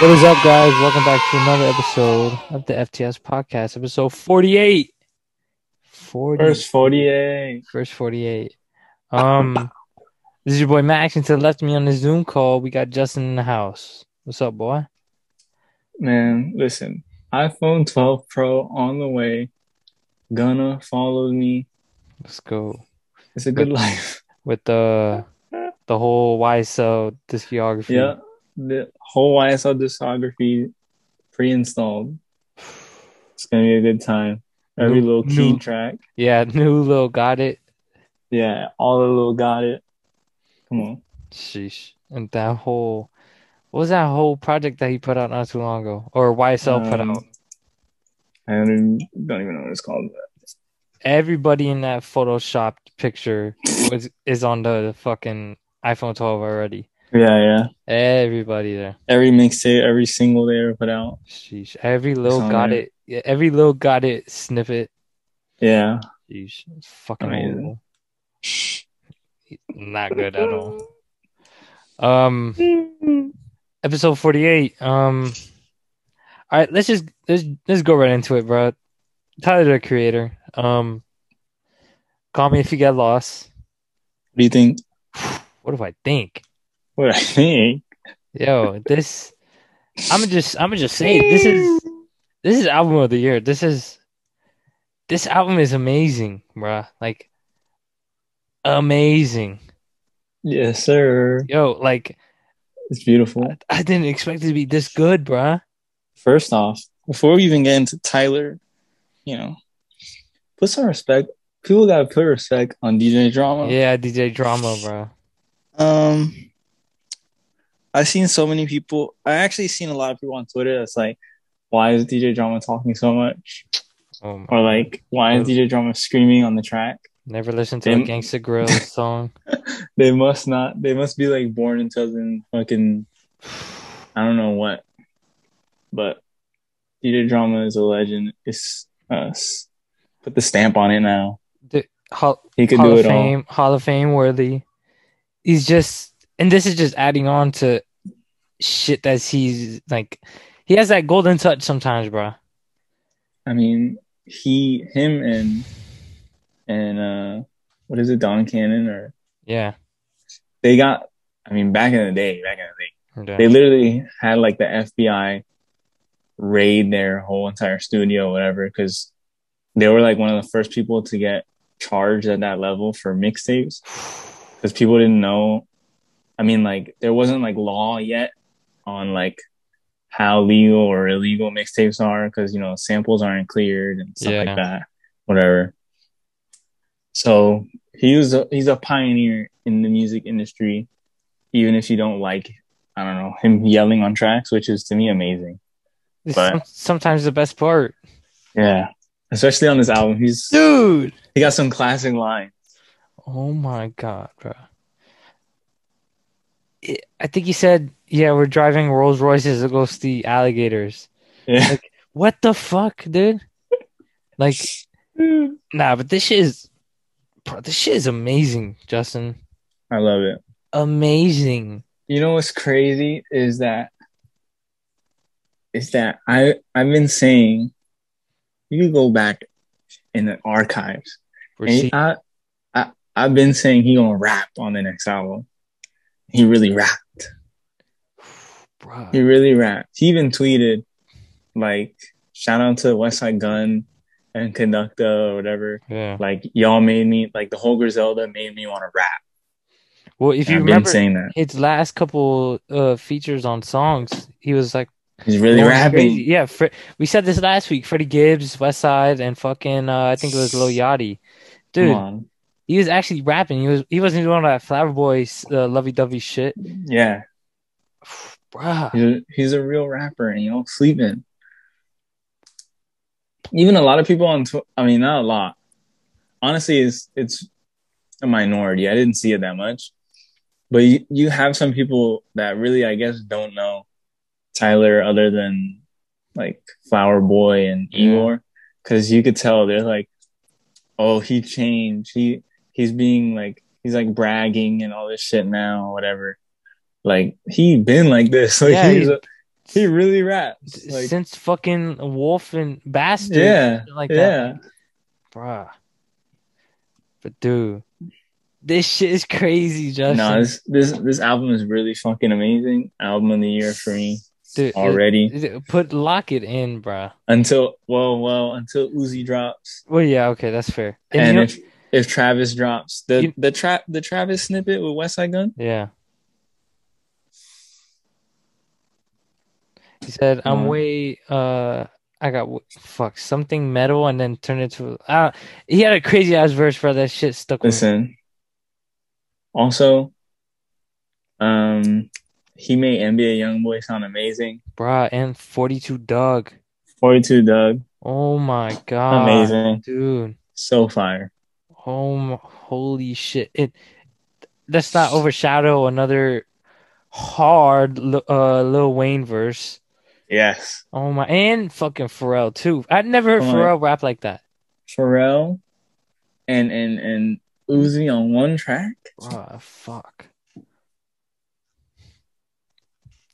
What is up, guys? Welcome back to another episode of the FTS podcast, episode 48. 40, First 48. first 48. Um, this is your boy Max, and to the left of me on the Zoom call, we got Justin in the house. What's up, boy? Man, listen. iPhone 12 Pro on the way. Gonna follow me. Let's go It's a good life. with the the whole YSL discography. Yeah. The whole YSL discography pre-installed. It's gonna be a good time. Every New- little key new- track. Yeah, new little got it. Yeah, all the little got it. Come on. Sheesh. And that whole, what was that whole project that he put out not too long ago? Or YSL put Um, out? I don't even, don't even know what it's called. everybody in that photoshopped picture was is on the fucking iPhone 12 already. Yeah, yeah. Everybody there. Every mixtape, every single they ever put out. Sheesh. Every little got there. it. Yeah, every little got it snippet. Yeah. Sheesh. It's fucking Amazing. Not good at all. Um episode 48. Um all right, let's just let's let's go right into it, bro. Tyler the creator. Um call me if you get lost. What do you think? What do I think? What I think? Yo, this I'm gonna just I'm gonna just say this is this is album of the year. This is this album is amazing, bruh. Like amazing. Yes, sir. Yo, like It's beautiful. I didn't expect it to be this good, bruh. First off, before we even get into Tyler, you know, put some respect. People gotta put respect on DJ Drama. Yeah, DJ Drama, bro. Um, I've seen so many people. I actually seen a lot of people on Twitter that's like, "Why is DJ Drama talking so much?" Oh Or like, "Why is DJ Drama screaming on the track?" never listened to a Them- Gangsta Grillz song. They must not. They must be like born in 2000 fucking. I don't know what, but DJ Drama is a legend. It's us. Put the stamp on it now. Hall, He could Hall do it all. Hall of Fame worthy. He's just, and this is just adding on to shit that he's like. He has that golden touch sometimes, bruh. I mean, he, him, and and uh, what is it, Don Cannon? Or Yeah. they got. I mean, back in the day, back in the day, they literally had like the FBI raid their whole entire studio, whatever, because they were like one of the first people to get charged at that level for mixtapes, because people didn't know. I mean, like there wasn't like law yet on like how legal or illegal mixtapes are, because you know samples aren't cleared and stuff Yeah. like that, whatever. So he was a, he's a pioneer in the music industry, even if you don't like I don't know him yelling on tracks, which is to me amazing. But- sometimes the best part. Yeah, especially on this album, he's Dude. he got some classic lines. Oh my God, bro. I think he said, yeah, we're driving Rolls Royces go see alligators. Yeah, What the fuck, dude? Like, nah, but this shit is, bro, this shit is amazing, Justin. I love it. Amazing. You know what's crazy is that is that I I've been saying you go back in the archives. And I, I I've been saying he gonna rap on the next album. He really rapped. bro. He really rapped. He even tweeted like shout out to Westside Gunn and Conducta or whatever. Yeah. Like y'all made me like the whole Griselda made me want to rap. Well, if you I've remember saying that. his last couple uh features on songs, he was like He's really rapping. crazy. Yeah, Fre- we said this last week. Freddie Gibbs, West Side, and fucking uh, I think it was Lil Yachty. Dude. He was actually rapping. He was he wasn't doing that Flower Boy uh, lovey dovey shit, Yeah. bruh. He's a, he's a real rapper and you know sleeping. Even a lot of people on I mean, not a lot. Honestly, it's it's a minority. I didn't see it that much, but you, you have some people that really, I guess, don't know Tyler other than like Flower Boy and. Igor, because you could tell they're like, oh, he changed. He he's being like he's like bragging and all this shit now, whatever. Like he been like this. Like Yeah, he's he- a He really raps. Like, since fucking Wolf and Bastard. yeah, like yeah. that. Bruh. But dude, this shit is crazy, Justin. No, this this this album is really fucking amazing. Album of the year for me Dude, it- already. it- put lock it in, bruh. until well, well, until Uzi drops, Well, yeah, okay, that's fair. And and you know- if if Travis drops the You- the trap the Travis snippet with Westside Gunn. yeah. He said, "I'm way uh." I got fuck something metal and then turned into. Uh, he had a crazy ass verse, for That shit stuck with. Listen. Also, um, he made NBA YoungBoy sound amazing. Bruh, and 42 Dugg. Forty two Dugg, Oh my god. amazing, Dude. so fire. Oh my, holy shit. It let's not overshadow another hard uh Lil Wayne verse. Yes, Oh my and fucking Pharrell too. I'd never heard Come on. Pharrell rap like that. Pharrell, and and and Uzi on one track. Bruh, fuck.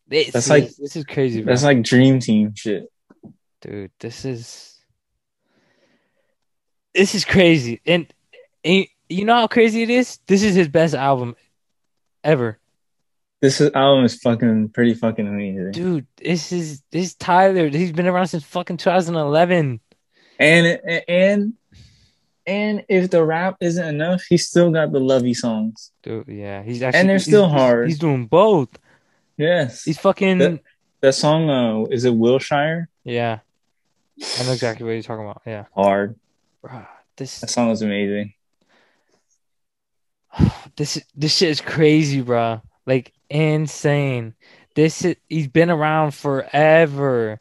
This That's is, like- this is crazy, bro. That's like Dream Team shit. Dude, this is this is crazy. And, and you know how crazy it is? This is his best album ever. This is, album is fucking pretty fucking amazing. Dude, this is this is Tyler. He's been around since fucking 2011. And and and if the rap isn't enough, he still got the lovey songs. Dude, yeah, he's actually And they're still he's- hard. He's, doing both. Yes. He's fucking That- that song uh is it Wilshire? yeah. I know exactly what you're talking about. Yeah, Hard. Bruh, this That song was amazing. this this shit is crazy, bro. Like insane. This is, he's been around forever.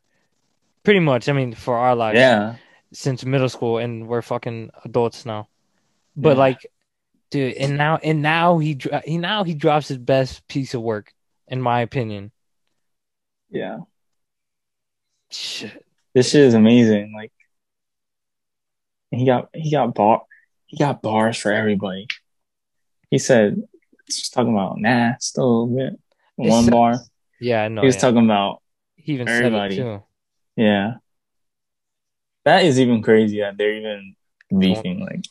Pretty much. I mean, for our lives. Yeah. since middle school and we're fucking adults now. But Yeah. like, dude, and now and now he he now he drops his best piece of work, in my opinion. Yeah. Shit. This shit is amazing. Like he got he got bar he got bars for everybody. He said just talking about Nast a little bit. One bar. Yeah, I know. he was yeah. talking about he even everybody. said it too. yeah. That is even crazy that they're even beefing. Like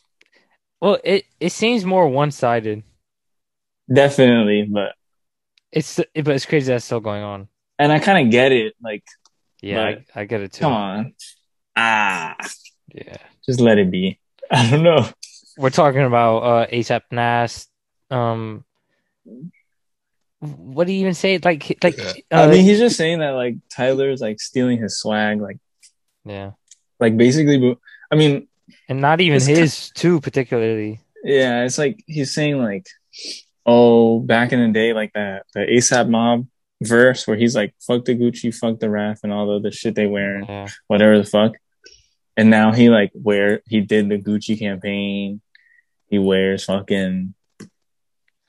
Well, it it seems more one sided. definitely, but It's but it's crazy that's still going on. and I kind of get it. Like, Yeah, I, I get it too. come on, ah, Yeah, just let it be. I don't know. We're talking about uh ASAP Nast. Um, what do you even say? Like like uh, I mean, he's just saying that like Tyler's like stealing his swag, like yeah, like basically. I mean, and not even It's ki- his too particularly. yeah, it's like he's saying like, oh, back in the day, like that the ASAP Mob verse where he's like, "Fuck the Gucci, fuck the Raf, and all the other shit they wearing, Yeah. whatever the fuck." And now he like wear he did the Gucci campaign. He wears fucking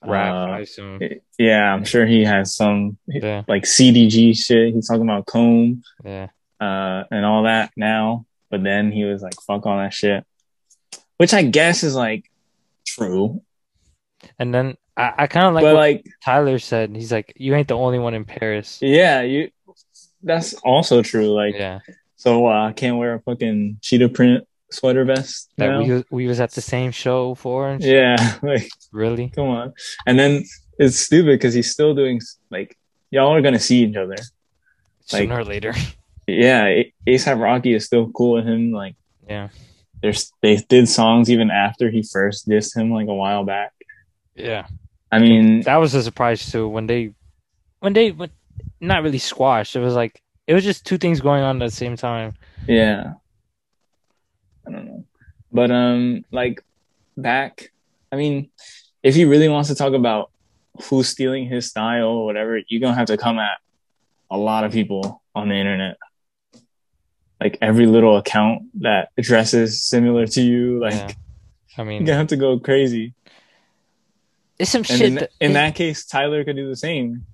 Raf, Uh, I assume. yeah. I'm sure he has some Yeah, like CDG shit. He's talking about comb. yeah. uh, and all that now. But then he was like, fuck all that shit. Which I guess is like true. And then I, I kind of like but what like, Tyler said. He's like, "You ain't the only one in Paris." yeah, you that's also true. Like, yeah, so uh, I can't wear a fucking cheetah print sweater vest. that now? we we was at the same show for. Yeah, like, Really? come on. And then it's stupid because he's still doing like, y'all are gonna see each other. Like- Sooner or later. Yeah, ASAP Rocky is still cool with him. Like, yeah. there's they did songs even after he first dissed him like a while back. Yeah. I mean, That was a surprise too when they, when they, when, not really squashed. It was like it was just two things going on at the same time. Yeah. I don't know. But um like back I mean, if he really wants to talk about who's stealing his style or whatever, you're gonna have to come at a lot of people on the internet. Like every little account that dresses similar to you, like Yeah. I you're gonna have to go crazy. it's some And shit. in, that, in that case, Tyler could do the same.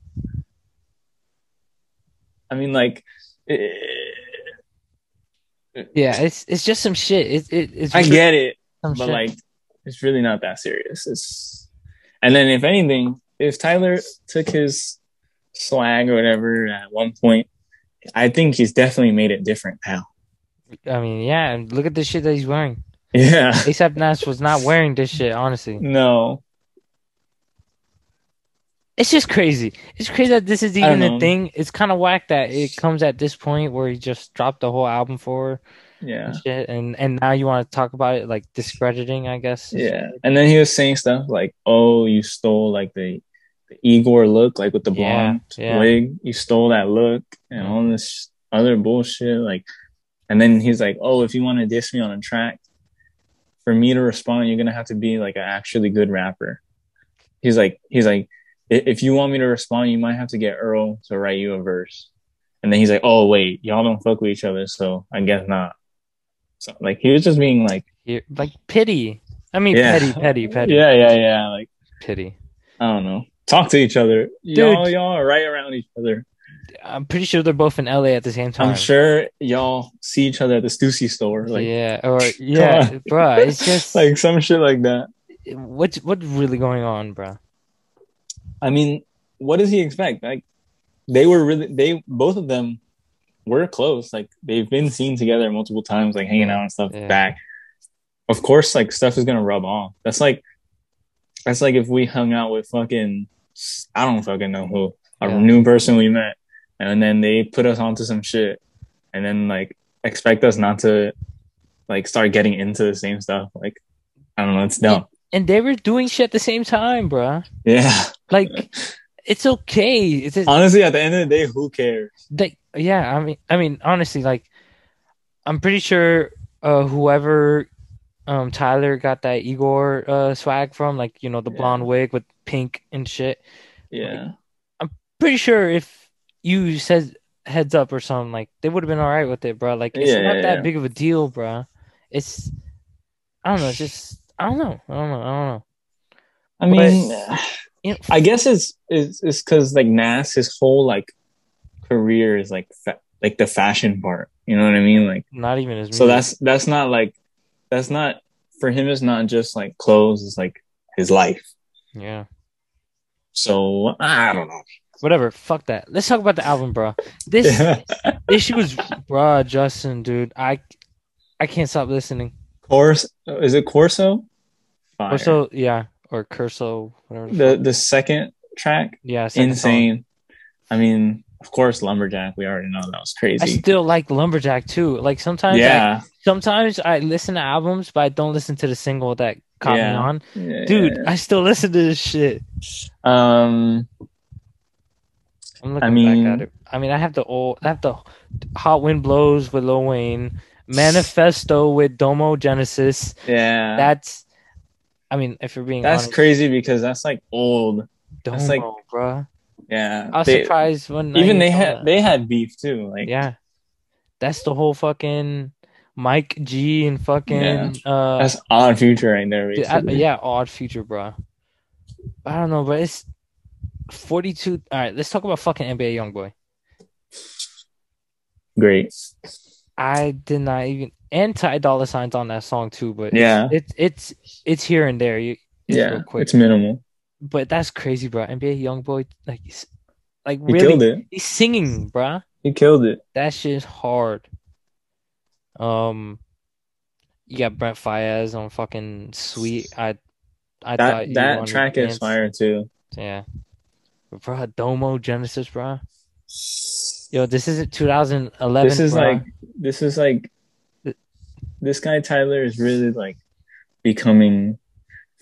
I mean, like, yeah, it's it's just some shit. It, it it's I really get it. but shit. like it's really not that serious. It's and then if anything, if Tyler took his swag or whatever at one point I think he's definitely made it different now. I mean, yeah, and look at the shit that he's wearing. Yeah. ASAP Nast was not wearing this shit, honestly. No. It's just crazy. It's crazy that this is even a thing. It's kind of whack that it comes at this point where he just dropped the whole album for her Yeah. and shit, and and now you want to talk about it like discrediting, I guess. Yeah. And then he was saying stuff like, "Oh, you stole like the, the Igor look, like with the blonde yeah. wig. You stole that look and all this other bullshit." Like, and then he's like, "Oh, if you want to diss me on a track, for me to respond, you're gonna have to be like an actually good rapper." He's like, he's like, "I- if you want me to respond, you might have to get Earl to write you a verse. And then he's like, "Oh wait, y'all don't fuck with each other, so I guess not." So like he was just being like, like pity. I mean, Yeah. petty, petty, petty, "Yeah, yeah, yeah," like. pity. I don't know. Talk to each other. Y'all, y'all are right around each other. I'm pretty sure they're both in LA at the same time. I'm sure y'all see each other at the Stussy store. Like, yeah, or yeah, bruh. It's just like some shit like that. what's what's really going on, bruh? I mean, what does he expect? Like, they were really, they, both of them were close. Like, they've been seen together multiple times, like hanging out and stuff Yeah. back. Of course, like, stuff is gonna rub off. That's like, that's like if we hung out with fucking, I don't fucking know who, a Yeah. new person we met, and then they put us onto some shit, and then like expect us not to, like, start getting into the same stuff. Like, I don't know, it's dumb. And they were doing shit at the same time, bruh. Yeah. Like, it's okay. It's just, Honestly, at the end of the day, who cares? they, yeah. I mean, I mean, honestly, like, I'm pretty sure uh, whoever um Tyler got that Igor uh swag from, like, you know, the Yeah. blonde wig with pink and shit. Yeah. Like, I'm pretty sure if you said heads up or something, like, they would have been all right with it, bro. Like, it's Yeah, not yeah, that big of a deal, bro. It's, I don't know. It's just, I don't know. I don't know. I don't know. I mean, You know, I guess it's it's it's because like Nas, his whole like career is like fa- like the fashion part. You know what I mean? Like, not even as so that's that's not like that's not for him. It's not just like clothes. It's like his life. yeah. So I don't know. Whatever. Fuck that. Let's talk about the album, bro. This issue was, bro, Justin, dude. I, I can't stop listening. Corso is it Corso? Fire. Or so, yeah, or Curso, whatever. The, the the second track yeah, second song. insane. I mean, of course, Lumberjack. We already know that was crazy. I still like Lumberjack too. Like sometimes, I, yeah, sometimes I listen to albums, but I don't listen to the single that caught me on. Yeah, Dude, yeah, I still listen to this shit. Um, I'm looking I mean- back at it. I mean, I have the old, I have the Hot Wind Blows with Lil Wayne, Manifesto with Domo Genesis. yeah. That's, I mean, if you're being That's honest, crazy because that's like old. Domo, that's like- bruh. Yeah. I was They- surprised when even they had that. they had beef too. Like yeah, that's the whole fucking Mike G and fucking Yeah. uh, that's odd future right there. Dude, I- yeah, odd future, bro. I don't know, but it's 42. All right, let's talk about fucking NBA YoungBoy. Great. I did not even and Ty Sign's on that song too, but Yeah. it's it's it's here and there. You, it's yeah. It's minimal. but that's crazy, bro. NBA YoungBoy, like, he's, like He really, killed it. he's singing, bro. He killed it. That shit is hard. Um, you got Brent Faiyaz on fucking Sweet. I, I thought That that track is fire too. Yeah. But bro, Domo Genesis, bro. Yo, this isn't 2011. This is bro. like this is like this guy Tyler is really like becoming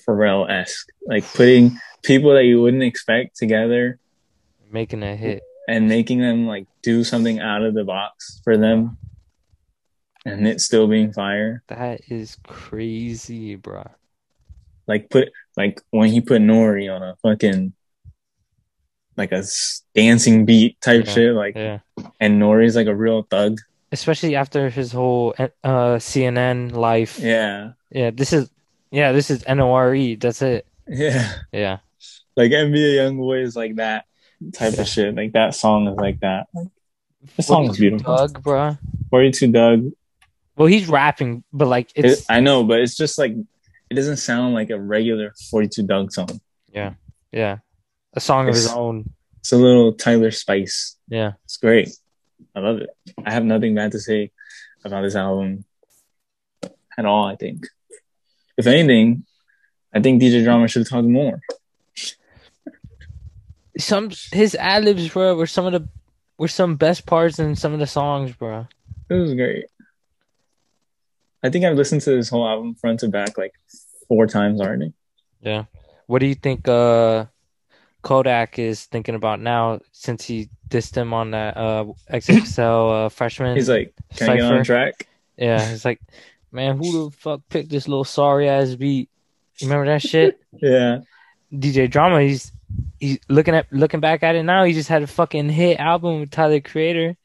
Pharrell esque. Like putting people that you wouldn't expect together making a hit. and making them like do something out of the box for them and it still being fire. That is crazy, bro. Like put like when he put Nori on a fucking like a dancing beat type Yeah, shit, like Yeah. and Nori's like a real thug. Especially after his whole uh CNN life. Yeah. Yeah, this is yeah, this is N O R E. That's it. Yeah. Yeah. Like NBA YoungBoy is like that type Yeah. of shit. Like that song is like that. Like the song is beautiful. Dugg, bro. 42 Dugg. Well, he's rapping, but like it's It, I know, but it's just like it doesn't sound like a regular 42 Dugg song. yeah, Yeah. a song of his own. It's a little Tyler Spice. Yeah. It's great. I love it. I have nothing bad to say about this album at all. I think, if anything, I think DJ Drama should talk more. Some his ad libs, bro, were some of the were some best parts in some of the songs, bro. It was great. I think I've listened to this whole album front to back like four times already. Yeah. What do you think uh Kodak is thinking about now since he dissed him on that uh XXL uh, freshman? He's like, "Can I get on track?" yeah, he's like, man, who the fuck picked this little sorry ass beat? You remember that shit? Yeah, DJ Drama, he's he's looking at looking back at it now. He just had a fucking hit album with Tyler Creator.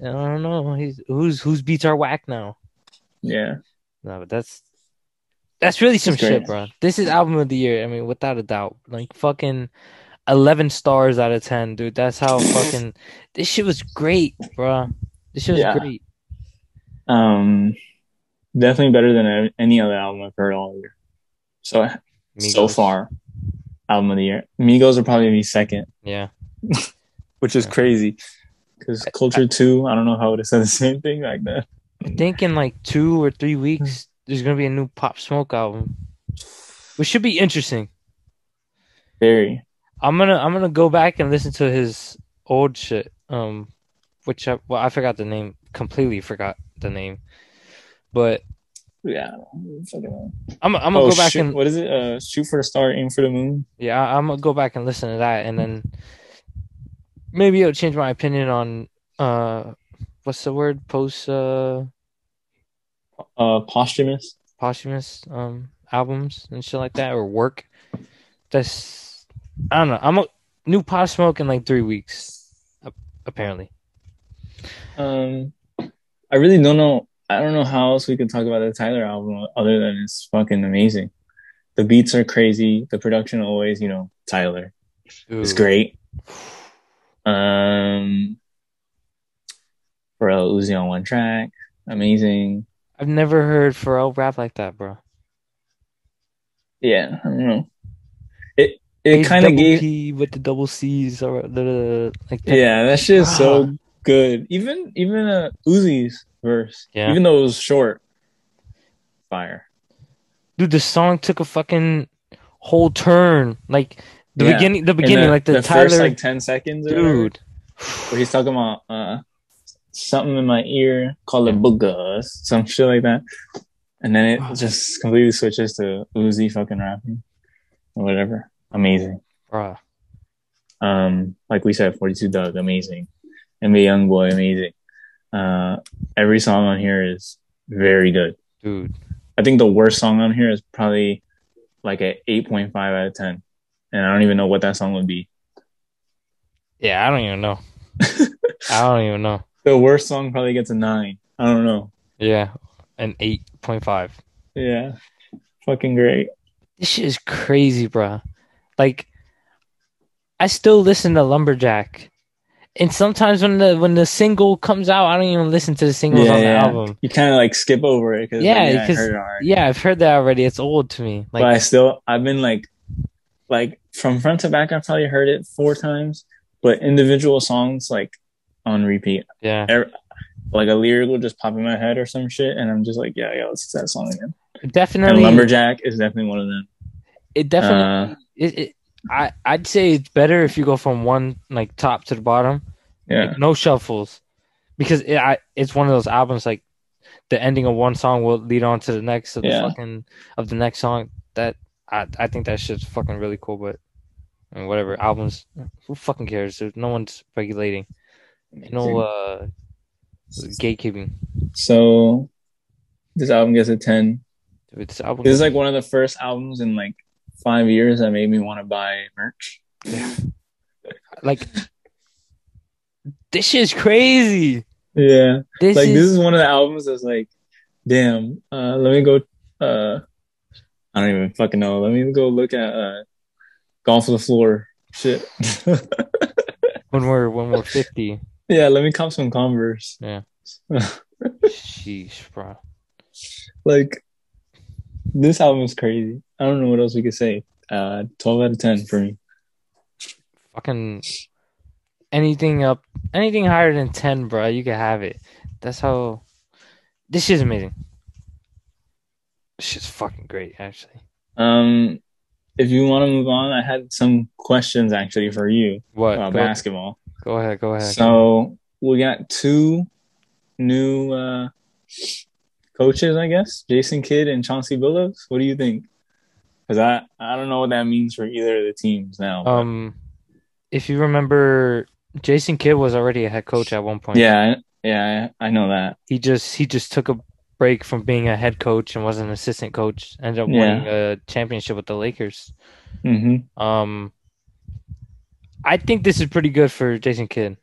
I don't know. He's who's whose beats are whack now. yeah. No, but that's that's really some That's shit, bro. This is album of the year. I mean, without a doubt. Like fucking eleven stars out of ten, dude. That's how fucking this shit was great, bro. This shit was Yeah. great. Um, definitely better than any other album I've heard all year. So so far, album of the year. Migos will probably be second, Yeah. which is Yeah. crazy. Because Culture Two, I don't know how I would have said the same thing back then. I think in like two or three weeks there's gonna be a new Pop Smoke album. Which should be interesting. Very. I'm gonna I'm gonna go back and listen to his old shit. Um, which I well I forgot the name completely forgot the name, but Yeah. I'm I'm gonna Oh, go back shoot, and what is it? Uh, shoot for the star, aim for the moon. yeah I- I'm gonna go back and listen to that and then maybe it'll change my opinion on uh what's the word post uh Uh, posthumous. posthumous um albums and shit like that or work. That's I don't know. I'm a new Pop Smoke in like three weeks apparently. Um, I really don't know. I don't know how else we could talk about the Tyler album other than it's fucking amazing. The beats are crazy. The production always, you know, Tyler. It's Dude. great. Um, Pharrell Uzi on one track, amazing. I've never heard Pharrell rap like that, bro. Yeah, I don't know. It it Ace kind of gave. P with the double C's or the, the like that. Yeah, that shit is so Ah. good. Even even uh, Uzi's verse, Yeah. even though it was short, fire. dude. The song took a fucking whole turn. Like the Yeah. beginning, the In beginning, like the, Tyler, first like ten seconds, or whatever, dude. where he's talking about uh something in my ear called a boogas, some shit like that, and then it just completely switches to Uzi fucking rapping or whatever. Amazing. Bruh. Um, like we said, 42 Dugg, amazing. NBA Youngboy, amazing. Uh, every song on here is very good. dude. I think the worst song on here is probably like a 8.5 out of 10. And I don't even know what that song would be. Yeah, I don't even know. I don't even know. The worst song probably gets a nine. I don't know. Yeah, an eight point five. Yeah. Fucking great. This shit is crazy, bro. Like, I still listen to Lumberjack, and sometimes when the when the single comes out, I don't even listen to the singles Yeah, on the yeah. album. You kind of like skip over it because Yeah, like, yeah, yeah i've heard that already. It's old to me. Like, but I still, I've been like, like from front to back, I've probably heard it four times, but individual songs like on repeat. yeah, every, like a lyric will just pop in my head or some shit, and I'm just like, yeah, yeah, let's that song again. definitely. And Lumberjack is definitely one of them. It definitely. Uh, it, it, I I'd say it's better if you go from one like top to the bottom, yeah, like, no shuffles, because it, I, it's one of those albums like the ending of one song will lead on to the next of the Yeah. fucking of the next song. That I I think that shit's fucking really cool. But I mean, whatever albums, who fucking cares? There's no one's regulating. No uh gatekeeping. So this album gets a ten. Dude, This album This is like one of the first albums in like five years that made me want to buy merch. Yeah. like this is crazy. Yeah, This like is this is one of the albums that's like, damn. Uh, let me go. Uh, I don't even fucking know. Let me go look at uh, Golf le Fleur shit. when we're when we're fifty. yeah, let me cop some Converse. Yeah. Sheesh, bro. like this album is crazy. I don't know what else we could say. Uh, twelve out of ten for me. Fucking anything up, anything higher than ten, bro, you can have it. That's how. This shit's amazing. This shit's fucking great, actually. Um, if you want to move on, I had some questions actually for you What? about Go, basketball. go ahead. Go ahead. So we got two new uh, coaches, I guess, Jason Kidd and Chauncey Billups. What do you think? Because I I don't know what that means for either of the teams now. but- um, if you remember, Jason Kidd was already a head coach at one point. yeah, yeah, I know that. he just he just took a break from being a head coach and was an assistant coach. Ended up Yeah. winning a championship with the Lakers. hmm Um, I think this is pretty good for Jason Kidd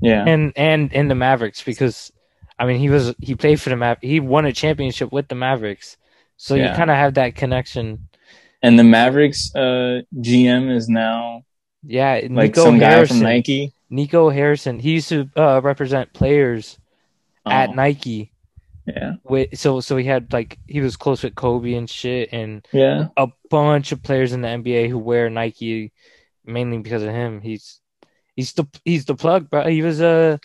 Yeah, and and and the Mavericks because, I mean, he was he played for the Mav he won a championship with the Mavericks, so you kind of have that connection. and the Mavericks uh, GM is now Yeah, like Nico some guy from Nike. Nico Harrison. He used to uh, represent players at Oh, Nike. yeah, With so so he had like he was close with Kobe and shit and yeah, a bunch of players in the NBA who wear Nike mainly because of him. He's he's the he's the plug, bro. He was a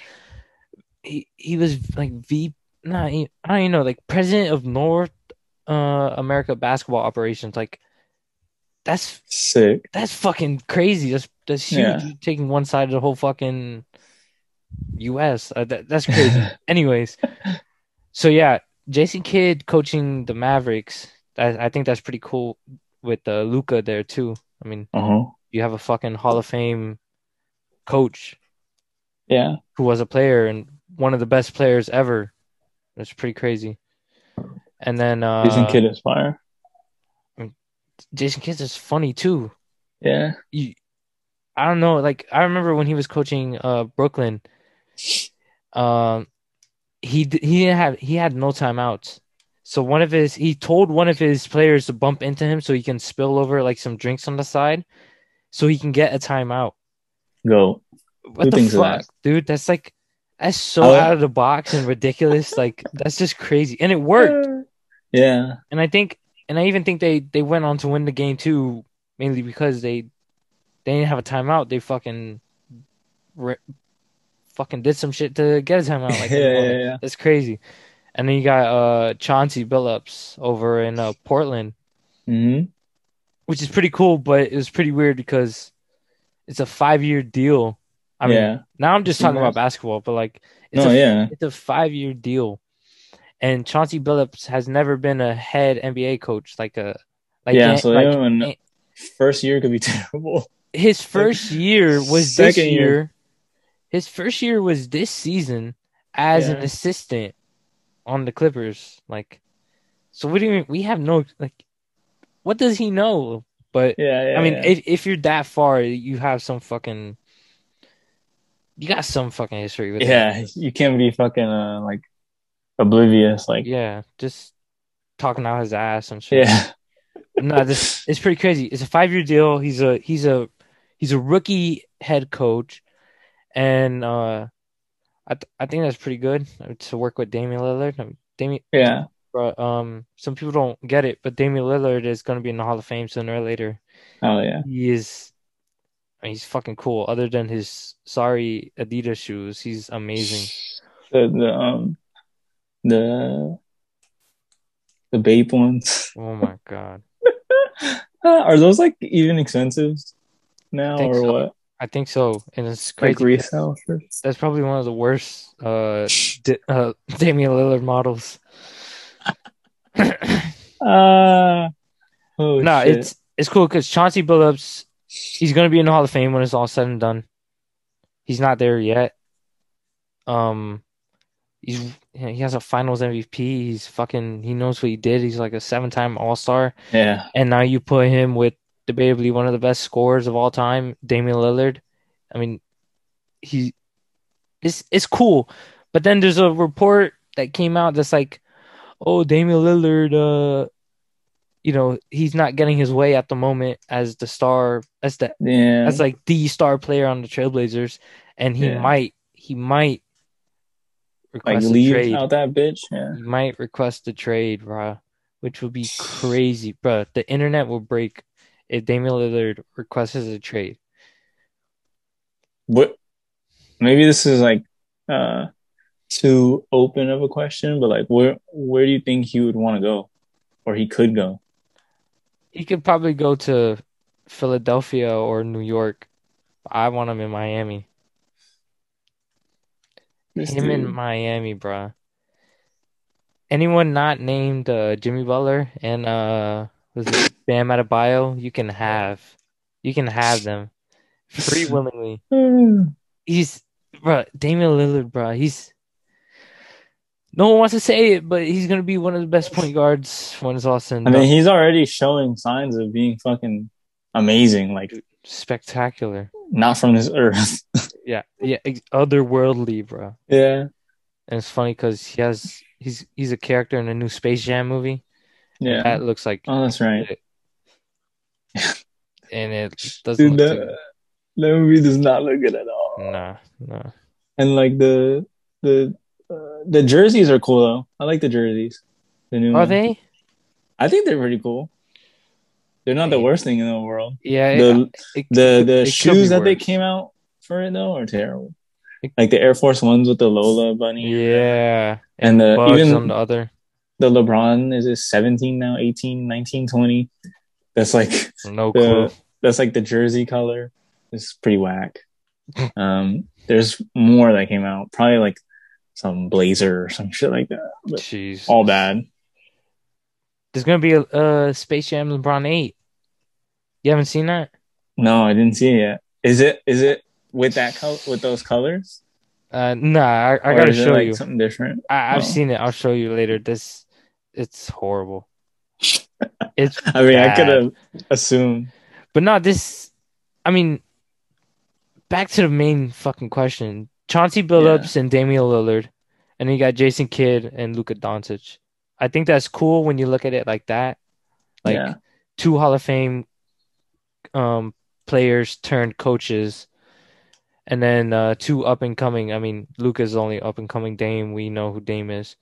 he he was like V nah, he, I don't even know like president of North uh America basketball operations. Like that's sick. that's fucking crazy. That's that's huge. Yeah. Taking one side of the whole fucking U.S. Uh, that, that's crazy. Anyways, so yeah, Jason Kidd coaching the Mavericks. I, I think that's pretty cool with uh, Luka there too. I mean, Uh huh. you have a fucking Hall of Fame coach Yeah, who was a player and one of the best players ever. That's pretty crazy. And then uh, Jason Kidd is fire. Jason Kidd is funny too. Yeah, you I don't know, like I remember when he was coaching uh Brooklyn, um he he didn't have he had no timeouts. So one of his he told one of his players to bump into him so he can spill over like some drinks on the side so he can get a timeout. go. What Who the fuck, that? dude? That's like that's so I- out of the box and ridiculous. like that's just crazy. And it worked. Yeah, And I think, and I even think they they went on to win the game too, mainly because they they didn't have a timeout. They fucking ri fucking did some shit to get a timeout. Like yeah, yeah, yeah. that's crazy. And then you got uh Chauncey Billups over in uh, Portland, hmm which is pretty cool, but it was pretty weird because it's a five year deal. I mean, yeah. Now I'm just talking about basketball, but like it's No, a yeah. it's a five year deal. And Chauncey Billups has never been a head NBA coach, like a like yeah, so like, they don't know- eh, first year could be terrible. his first year was this second year. year. His first year was this season as an assistant on the Clippers. Like, so we don't. We have no like. What does he know? But Yeah, yeah. I mean, yeah. if if you're that far, you have some fucking. You got some fucking history with him. yeah, you can't be fucking uh, like oblivious. Like, Yeah, just talking out his ass and shit. yeah, no, this it's pretty crazy. It's a five year deal. He's a he's a he's a rookie head coach, and uh, I th- I think that's pretty good to work with Damian Lillard. I mean, Damian, yeah, but um, some people don't get it, but Damian Lillard is going to be in the Hall of Fame sooner or later. oh yeah, He is, I mean, he's fucking cool. Other than his sorry Adidas shoes, he's amazing. the the um the the Bape ones Oh my god, are those like even expensive now or so. what? I think so, and it's Like crazy. resale That's probably one of the worst uh, D- uh Damian Lillard models. uh oh no, shit. it's it's cool because Chauncey Billups, he's gonna be in the Hall of Fame when it's all said and done. He's not there yet. Um, he's he has a Finals MVP. He's fucking he knows what he did. He's like a seven-time All Star, yeah and now you put him with debatably one of the best scorers of all time, Damian Lillard. I mean, he it's it's cool. But then there's a report that came out that's like, oh, Damian Lillard, uh, you know, he's not getting his way at the moment as the star, as the yeah as like the star player on the Trailblazers, and he Yeah. might he might like request a leave trade. out that bitch. Yeah, He might request a trade, bruh, which would be crazy, bruh. The internet will break if Damian Lillard requests a trade. what maybe this is like uh too open of a question, but like where where do you think he would want to go, or he could go? He could probably go to Philadelphia or New York. I want him in Miami. This Him in. Miami, bruh. Anyone not named uh, Jimmy Butler and uh, was it Bam Adebayo? You can have, you can have them free willingly. He's, bruh, Damian Lillard, bruh. He's no one wants to say it, but he's gonna be one of the best point guards when it's all said and I done. mean, he's already showing signs of being fucking amazing. Like Spectacular. not from this earth. Yeah, yeah, otherworldly, bro. yeah, And it's funny because he has he's he's a character in a new Space Jam movie. yeah. That looks like oh, that's right. and it doesn't Dude, look that, that movie does not look good at all. Nah, nah. And like the the uh, the jerseys are cool though. I like the jerseys. The new Are ones. they? I think they're pretty cool. They're not the worst thing in the world. Yeah. The it- the it- the it shoes that they came out for it though are terrible. Like the Air Force Ones with the Lola bunny. Yeah. And the even on the other. the LeBron is it 17 now, 18, 19, 20. That's like No clue. that's like the jersey color. It's pretty whack. Um there's more that came out. Probably like some blazer or some shit like that. But Jeez. all bad. There's gonna be a uh, Space Jam LeBron Eight. You haven't seen that? No, I didn't see it yet. Is it is it with that color with those colors? Uh, nah. I, I gotta show like you. something different. I, I've Oh. seen it. I'll show you later. This, it's horrible. It's I mean, I could have assumed. But not this. I mean, back to the main fucking question: Chauncey Billups and Damian Lillard, and then you got Jason Kidd and Luka Doncic. I think that's cool when you look at it like that, like yeah. two Hall of Fame um players turned coaches, and then uh two up and coming. I mean, Luka's only up and coming Dame. We know who Dame is,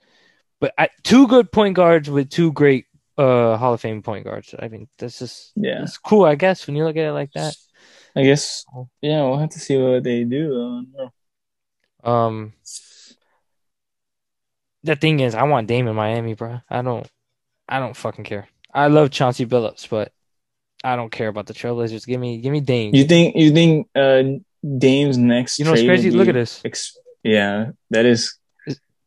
but I, two good point guards with two great uh Hall of Fame point guards. I mean, this is Yeah. it's cool, I guess, when you look at it like that. I guess. Yeah, we'll have to see what they do. Though. I don't know. Um, the thing is, I want Dame in Miami, bro. I don't, I don't fucking care. I love Chauncey Billups, but I don't care about the Trailblazers. Give me, give me Dame. You think you think uh Dame's next? You know trade crazy? Look at this, Ex- yeah, that is.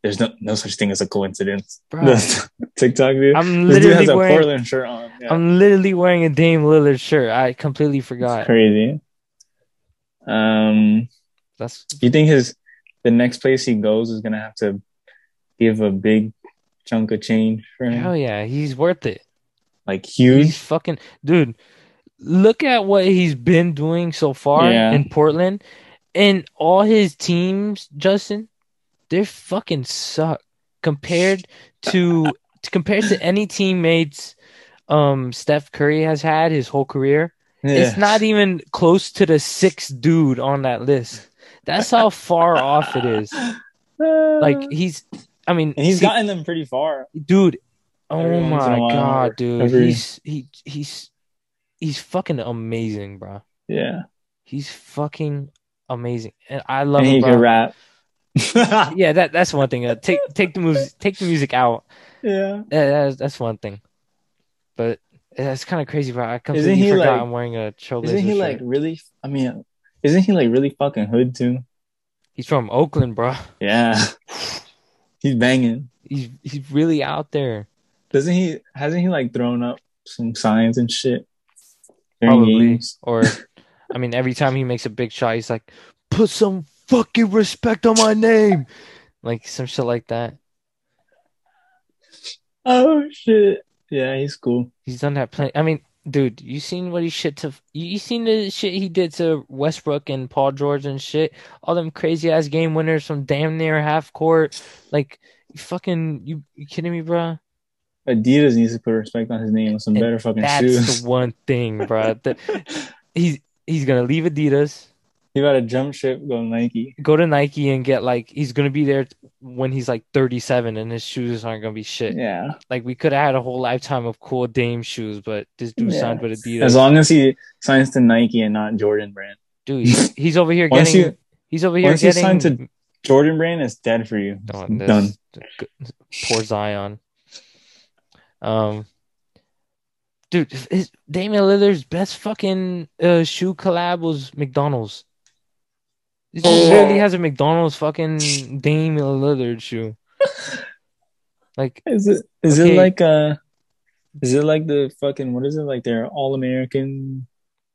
There's no no such thing as a coincidence. bro. TikTok dude. I'm This dude has literally a wearing, Portland shirt on. Yeah. I'm literally wearing a Dame Lillard shirt. I completely forgot. It's crazy. Um, That's you think his the next place he goes is gonna have to give a big chunk of change for him? hell yeah, he's worth it. Like He's huge? fucking dude. Look at what he's been doing so far Yeah. in Portland, and all his teams, Justin, They're fucking suck compared to compared to any teammates. Um, Steph Curry has had his whole career. It's not even close to the sixth dude on that list. That's how far off it is. Like he's, I mean, and he's see- gotten them pretty far. dude. Oh Every once in a my god, dude, every- he's he he's he's fucking amazing, bro. Yeah, He's fucking amazing, and I love and him. he can rap. Yeah, that that's one thing. Uh, take take the music take the music out. yeah. Uh, that's, that's one thing. But that's kind of crazy, bro. I completely he, forgot like- I'm wearing a Trailblazer Isn't he shirt. like really? I mean, isn't he like really fucking hood too? He's from Oakland, bro. Yeah, he's banging. He's he's really out there. Doesn't he? Hasn't he like thrown up some signs and shit? Probably. games? Or, I mean, every time he makes a big shot, he's like, "Put some fucking respect on my name," like some shit like that. Oh shit! Yeah, he's cool. He's done that plenty. I mean, dude, you seen what he shit to? You seen the shit he did to Westbrook and Paul George and shit? All them crazy ass game winners from damn near half court. Like, you fucking, you, you kidding me, bro? Adidas needs to put respect on his name with some And better fucking That's shoes. the one thing, bro. That he's he's gonna leave Adidas, he got a jump ship, go Nike. go to Nike, and get like he's gonna be there when he's like 37, and his shoes aren't gonna be shit. Yeah, Like we could have had a whole lifetime of cool Dame shoes, but this dude Yeah. signed with Adidas. as long as he signs to Nike and not Jordan brand. Dude, he's, he's over here getting you He's over here Once he getting signed to- Jordan Brand is dead for you. Oh, Done. Poor Zion. Um, dude, his, Damian Lillard's best fucking uh, shoe collab was McDonald's. This dude literally has a McDonald's fucking Damian Lillard shoe. Like, Is it is Okay. it like uh is it like the fucking what is it like their all American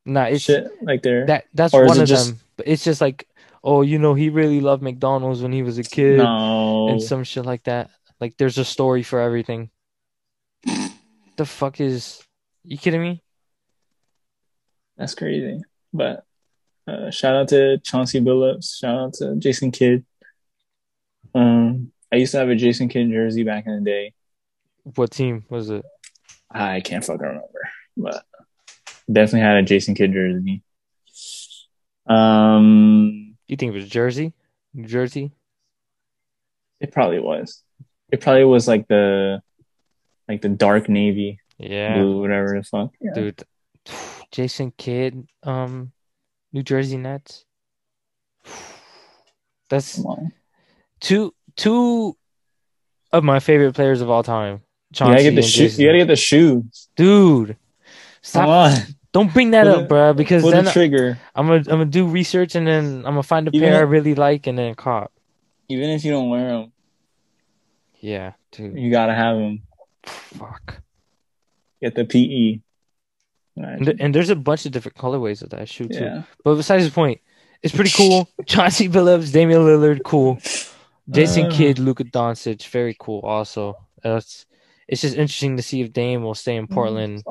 nah, it's shit like their that. That's one of just- them. But it's just like, oh, you know, he really loved McDonald's when he was a kid, no and some shit like that. Like, there's a story for everything. the fuck is? You kidding me? that's crazy. But uh, shout out to Chauncey Billups. Shout out to Jason Kidd. Um, I used to have a Jason Kidd jersey back in the day. What team was it? I can't fucking remember, but definitely had a Jason Kidd jersey. Um, You think it was Jersey? New Jersey? it probably was. It probably was like the like the dark navy Yeah, blue, whatever the fuck. Yeah. dude. Jason Kidd, um, New Jersey Nets. That's two two of my favorite players of all time. You gotta get the and shoe. You gotta get the shoes. Dude, Come stop! on, Don't bring that Pull up, the- bro. Because then the trigger. I'm gonna I'm gonna do research and then I'm gonna find a Even pair I really like and then cop. Even if you don't wear them, Yeah, dude. you gotta have them. Fuck. Get the PE. And, and there's a bunch of different colorways of that shoe too. Yeah. But besides the point, it's pretty cool. Chauncey Billups, Damian Lillard, cool. Jason Uh. Kidd, Luka Doncic, very cool. Also, it's it's just interesting to see if Dame will stay in Portland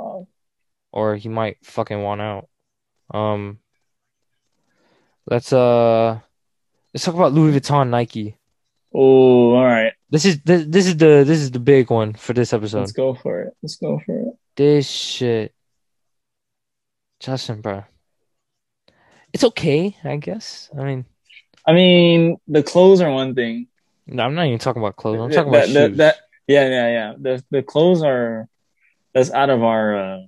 or he might fucking want out. Um, let's uh, let's talk about Louis Vuitton, Nike. Oh, all right. This is this, this is the this is the big one for this episode. Let's go for it. Let's go for it. This shit, Justin, bro. It's okay, I guess. I mean, I mean, the clothes are one thing. no, I'm not even talking about clothes. I'm That- talking about that, that, shoes. that- yeah, yeah, yeah. The the clothes are that's out of our uh,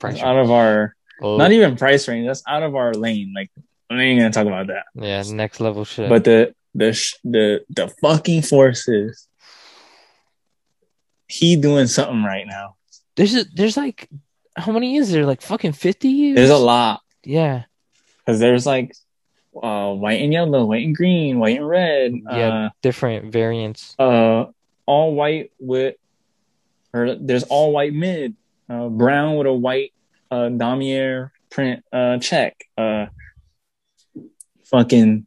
Price out of our Oh, not even price range. That's out of our lane. Like I'm not even gonna talk about that. yeah, next level shit. But the the sh- the the fucking forces. He doing something right now. there's a, there's like how many is there? Like fucking fifty years. There's a lot Yeah, because there's like uh, white and yellow, white and green, white and red. yeah, different variants. Uh, uh, all white with, or there's all white mid, uh, brown with a white uh damier print uh check. Uh, fucking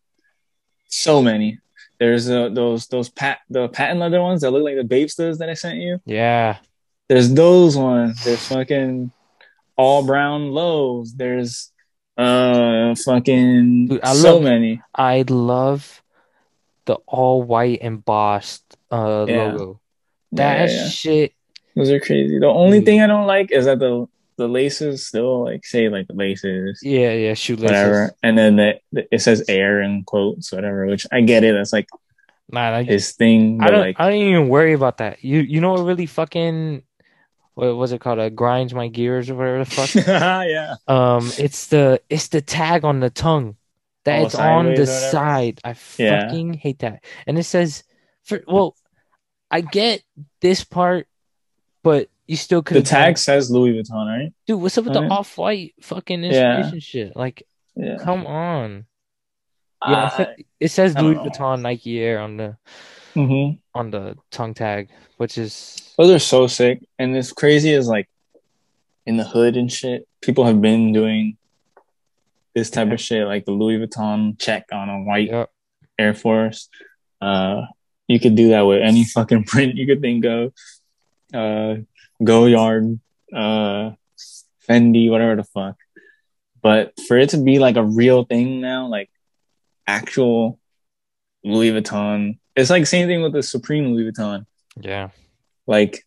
so many. There's uh, those those pat the patent leather ones that look like the Bapestas that I sent you. Yeah, There's those ones. There's fucking all brown lows. There's uh fucking Dude, I so love- many. I love the all white embossed uh Yeah. logo. That Yeah, yeah. shit. Those are crazy. The only Dude. thing I don't like is that the the laces still like say like the laces, Yeah, yeah, shoelaces. whatever, and then the, the- it says air in quotes, whatever. Which I get it. That's like Nah, like, his thing. I don't. like, I don't even worry about that. You you know what really fucking what was it called? A grinds my gears or whatever the fuck. yeah, um, it's the it's the tag on the tongue that Oh, it's on the sideways or whatever? side. I Yeah. fucking hate that. And it says for well, I get this part, but you still could the tag says Louis Vuitton, right? dude. What's up with the Right. off white fucking Yeah. inspiration shit? Like, Yeah. come on. Yeah, it, Uh, it says Louis. Vuitton Nike Air on the mhm. on the tongue tag, which is Those are so sick. And it's crazy is like in the hood and shit, people have been doing this type of shit, like the Louis Vuitton check on a white yep. Air Force. Uh, you could do that with any fucking print you could think of. Uh, Goyard, uh, Fendi, whatever the fuck. But for it to be like a real thing now, like actual Louis Vuitton, it's like same thing with the Supreme Louis Vuitton. Yeah. Like,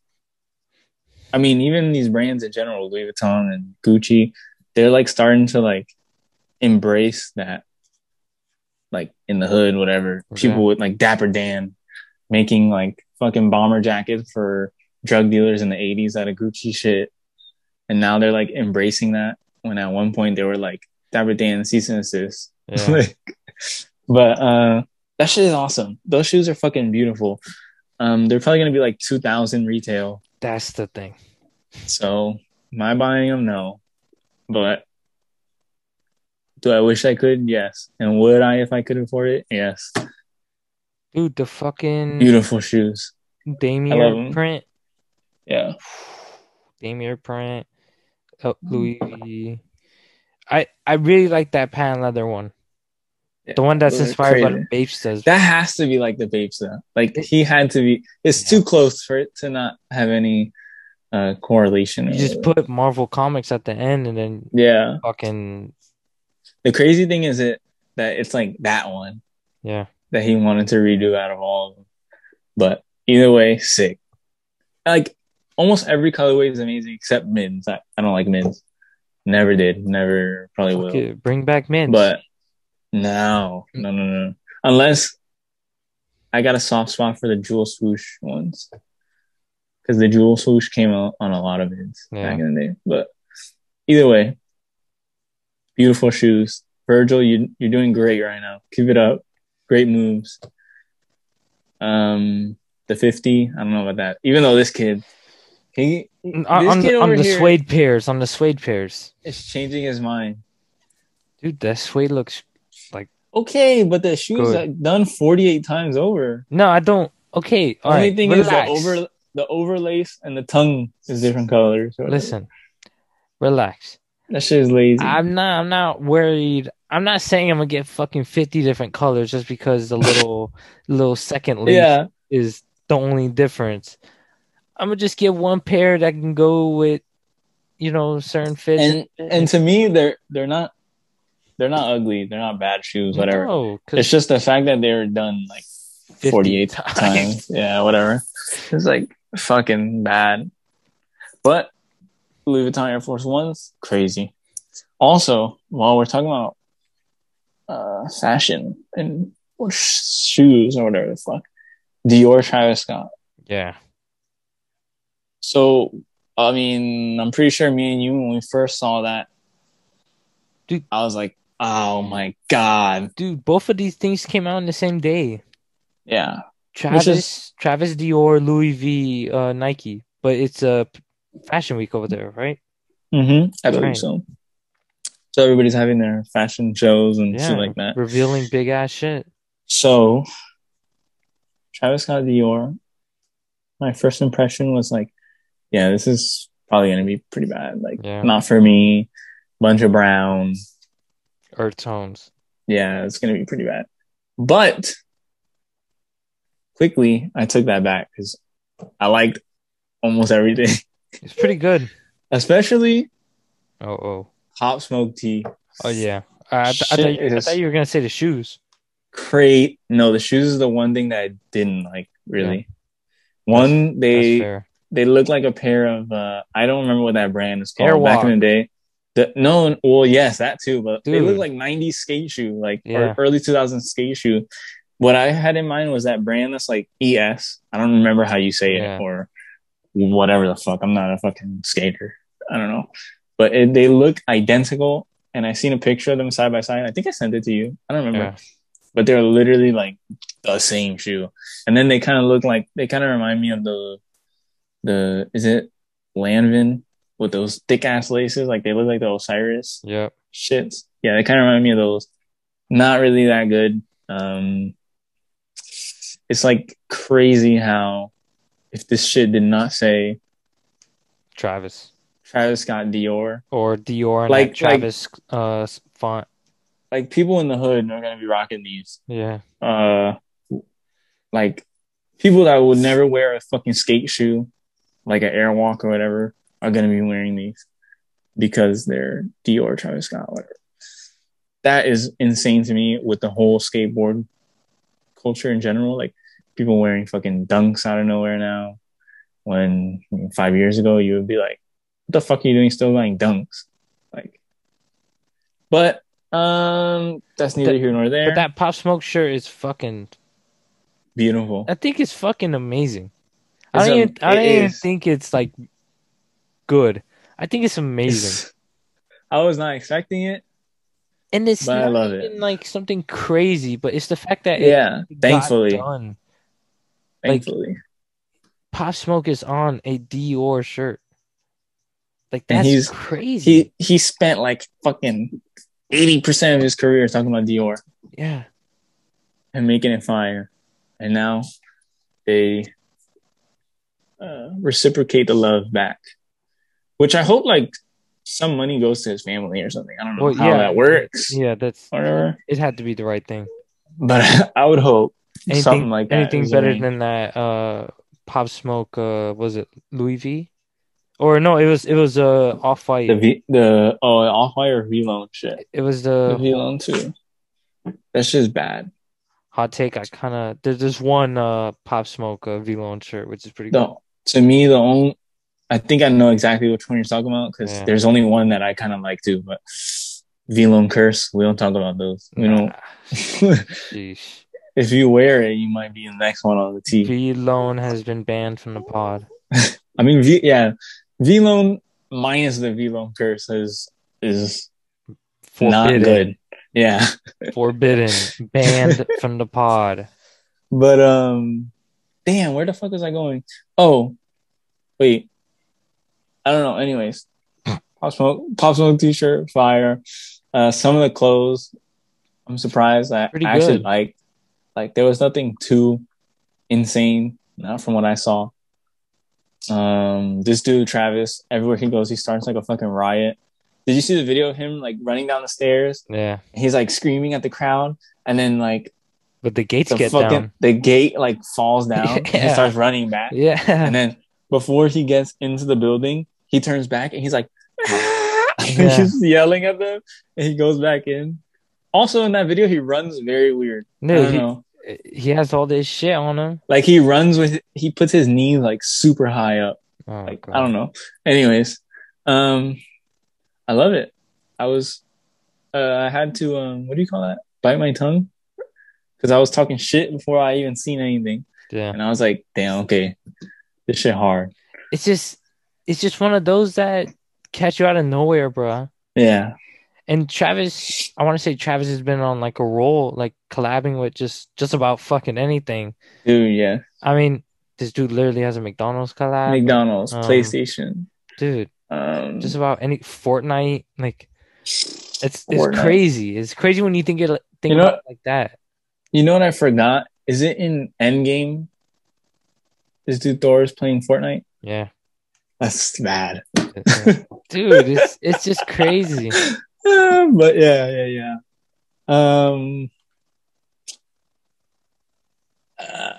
I mean, even these brands in general, Louis Vuitton and Gucci, they're like starting to like embrace that, like in the hood, whatever. Okay. People with like Dapper Dan making like fucking bomber jackets for drug dealers in the 80s out of Gucci shit. And now they're like embracing that when at one point they were like Dapper Dan cease and desist. Yeah. like, but uh, that shit is awesome. Those shoes are fucking beautiful. Um, they're probably gonna be like two thousand retail. That's the thing. So, am I buying them? No, but do I wish I could? Yes. And would I if I could afford it? Yes. Dude, the fucking Beautiful shoes. Damier print. Yeah. Damier print. Oh, Louis V. I I really like that patent leather one. The one that's those inspired by the Bapestas. That has to be like the Bapes though. Like he had to be. It's Yeah. too close for it to not have any uh correlation. You just whatever. put Marvel Comics at the end and then yeah. fucking The crazy thing is it that it's like that one yeah. that he wanted to redo out of all of them. But either way, sick. Like almost every colorway is amazing except mids. I, I don't like mids. Never did. Never probably will. Bring back mints. But no, no, no, no. Unless I got a soft spot for the jewel swoosh ones. Because the jewel swoosh came out on a lot of mids Yeah. back in the day. But either way, beautiful shoes. Virgil, you you're doing great right now. Keep it up. Great moves. Um, the fifty. I don't know about that. Even though this kid, he on, this on kid the, on the suede pairs, on the suede pairs. is changing his mind. Dude, that suede looks Okay, but the shoes Good. are done forty eight times over. No, I don't okay. All Only right, thing relax. is the over the overlace and the tongue is different colors. Listen. Relax. that shit is lazy. I'm not I'm not worried. I'm not saying I'm gonna get fucking fifty different colors just because the little little second lace yeah, is the only difference. I'm gonna just get one pair that can go with, you know, certain fits. and and to me, they're they're not they're not ugly. They're not bad shoes. Whatever. No, It's just the fact that they're done like 50 forty eight times. Yeah, whatever. It's like fucking bad. But Louis Vuitton Air Force Ones, crazy. Also, while we're talking about uh, fashion and or sh- shoes or whatever the fuck, Dior Travis Scott. Yeah. So, I mean, I'm pretty sure me and you, when we first saw that, Dude. I was like, oh my God. Dude, both of these things came out on the same day. Yeah. Travis is- Travis Dior, Louis V, uh, Nike. But it's a uh, fashion week over there, right? Mm-hmm. I believe Right. so. So, everybody's having their fashion shows and Yeah. shit like that. Revealing big ass shit. So, Travis Scott Dior, my first impression was like, yeah, this is probably going to be pretty bad. Like, Yeah. not for me. Bunch of brown. Earth tones. yeah, it's gonna be pretty bad. But quickly, I took that back because I liked almost everything, It's pretty good. especially Oh oh. Pop Smoke tee. Oh yeah. I, I, th- I, thought you, I thought you were gonna say the shoes. Crate. No, the shoes is the one thing that I didn't like really. One, That's they fair. they look like a pair of uh I don't remember what that brand is called back in the day. The, no, well, yes, that too, but they Dude. look like 90s skate shoe, like Yeah. or early 2000s skate shoe. What I had in mind was that brand that's like ES. I don't remember how you say it Yeah. or whatever the fuck. I'm not a fucking skater. I don't know, but it, they look identical. And I seen a picture of them side by side. I think I sent it to you. I don't remember, Yeah. but they're literally like the same shoe. And then they kind of look like they kind of remind me of the the is it Lanvin with those thick ass laces? Like they look like the Osiris Yep. shits. Yeah, they kind of remind me of those. Not really that good. Um, it's like crazy how if this shit did not say Travis. Travis Scott Dior, Or Dior and Like- like, Travis uh font. like people in the hood are gonna be rocking these. Yeah. Uh, like people that would never wear a fucking skate shoe, like an Airwalk or whatever, are gonna be wearing these because they're Dior, Travis Scott, whatever. That is insane to me with the whole skateboard culture in general. Like people wearing fucking dunks out of nowhere now. When I mean, five years ago you would be like, "What the fuck are you doing still wearing dunks?" Like, but um, that's neither That- here nor there. But that Pop Smoke shirt is fucking Beautiful. I think it's fucking amazing. It's I don't a- even I don't even think it's like good. I think it's amazing. It's- I was not expecting it, and it's not love it. like something crazy, but it's the fact that it Yeah, thankfully, done. Like- thankfully. Pop Smoke is on a Dior shirt. Like And that's he's- crazy. He he spent like fucking eighty percent of his career talking about Dior yeah, and making it fire, and now they uh, reciprocate the love back, which I hope like some money goes to his family or something. I don't know Well, how yeah. that works, yeah. That's whatever. it. Had to be the right thing. But I would hope Anything, something like that. anything better than that? Uh, Pop Smoke. Uh, was it Louis V? Or no, it was it was uh off white. the v, the oh off white or Vlone shit. It was The the Vlone too. That's just bad. hot take. I kind of there's this one uh Pop Smoke uh, Vlone shirt, which is pretty cool. No, to me the only I think I know exactly which one you're talking about because Yeah. there's only one that I kind of like too, but Vlone curse. We don't talk about those. We don't. If you wear it, you might be the next one on the team. Vlone has been banned from the pod. I mean, V yeah, Vlone minus the Vlone curse is is not Forbidden. good. Yeah, Forbidden. Banned from the pod. but um, damn, where the fuck was I going? Oh, wait, I don't know. Anyways, pop smoke, pop smoke t-shirt, fire. Uh, some of the clothes, I'm surprised. I Pretty actually good. like. Like there was nothing too insane, not from what I saw. Um, this dude Travis, everywhere he goes, he starts like a fucking riot. Did you see the video of him like running down the stairs? Yeah. He's like screaming at the crowd, and then like But the gates the get fucking down. the gate like falls down. and he starts running back, Yeah. and then before he gets into the building, he turns back and he's like, Yeah. he's yelling at them, and he goes back in. Also, in that video, he runs very weird. I he, he has all this shit on him. Like he runs with he puts his knees like super high up. Oh, Like God. I don't know. Anyways, um, I love it. I was, uh, I had to um, what do you call that? Bite my tongue because I was talking shit before I even seen anything, Yeah. and I was like, damn, okay, this shit hard. It's just it's just one of those that catch you out of nowhere, bro. Yeah, And Travis, I want to say Travis has been on like a roll, like collabing with just just about fucking anything. dude. Yeah, I mean, this dude literally has a McDonald's collab, McDonald's, um, PlayStation, dude. um, Just about any Fortnite, like it's it's Fortnite. crazy. It's crazy when you think it think You know like that. You know what I forgot? Is it in Endgame? This dude Thor is playing Fortnite. Yeah, That's bad. dude, it's it's just crazy. Uh, but yeah, yeah, yeah. Um, uh,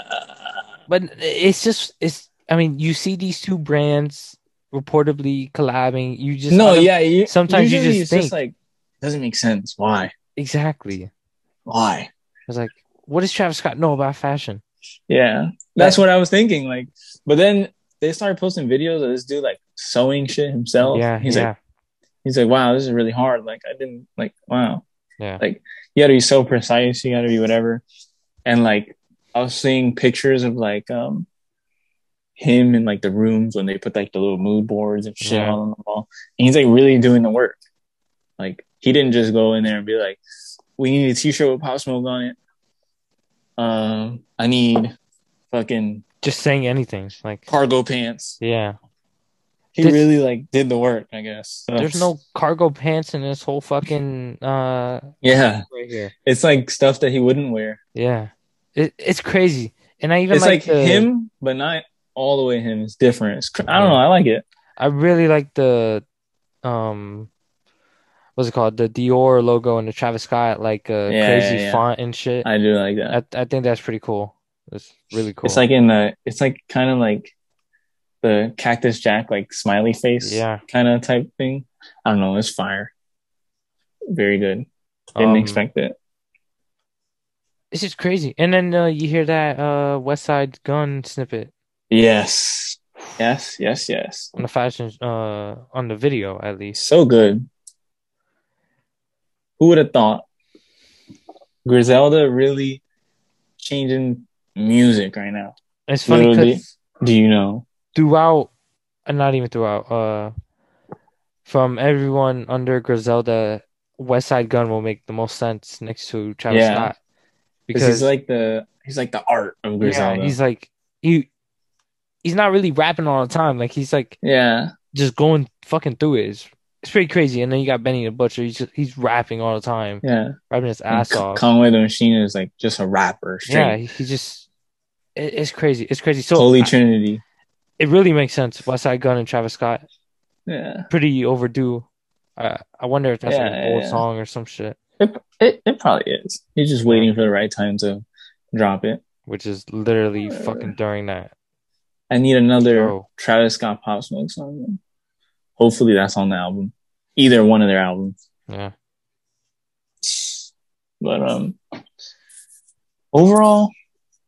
But it's just it's. I mean, you see these two brands reportedly collabing. You just no, yeah. You, sometimes you just it's think- just like doesn't make sense. Why? exactly. Why? I was like, what does Travis Scott know about fashion? Yeah, that's what I was thinking. Like, but then they started posting videos of this dude like sewing shit himself. yeah, he's yeah, like, he's like, wow, this is really hard. Like, I didn't like, wow. yeah. like you gotta be so precise you gotta be whatever and like i was seeing pictures of like um him in like the rooms when they put like the little mood boards and shit Yeah. on the wall and he's like really doing the work like he didn't just go in there and be like we need a t-shirt with pop smoke on it um i need fucking Just saying anything. Like, cargo pants yeah. he This- really like did the work i guess So, There's no cargo pants in this whole fucking uh yeah right here. it's like stuff that he wouldn't wear Yeah, it, it's crazy. And I even it's like, like, the, him, but not all the way him. It's different. It's, cr- I don't know. I like it. I really like the um, what's it called? The Dior logo and the Travis Scott like uh, Yeah, crazy yeah, yeah. font and shit. I do like that. I I think that's pretty cool. It's really cool. It's like in the. It's like kind of like the Cactus Jack, like smiley face, yeah. kind of type thing. I don't know. It's fire. Very good. Didn't Um, expect it. It's just crazy. And then uh, you hear that uh Westside Gunn snippet Yes, yes, yes, yes. on the fashion uh on the video at least. So good. Who would have thought? Griselda really changing music right now. It's funny because Do you know? throughout, uh, not even throughout, uh, from everyone under Griselda, Westside Gunn will make the most sense next to Travis Yeah. Scott because he's like the he's like the art of yeah, Griselda. he's like he he's not really rapping all the time. Like he's like yeah, just going fucking through it. It's, it's pretty crazy. And then you got Benny the Butcher. He's just, he's rapping all the time, yeah. rapping his ass Con- off. Conway the Machine is like just a rapper, yeah, he, he just it, it's crazy. It's crazy. So Holy I- Trinity. it really makes sense. Westside Gunn and Travis Scott Yeah, pretty overdue. Uh, I wonder if that's Yeah, like an old yeah. song or some shit, it, it it probably is. He's just waiting for the right time to drop it. which is literally Uh, fucking during that. I need another show. Travis Scott Pop Smoke song. Hopefully that's on the album. Either one of their albums. Yeah. But um overall,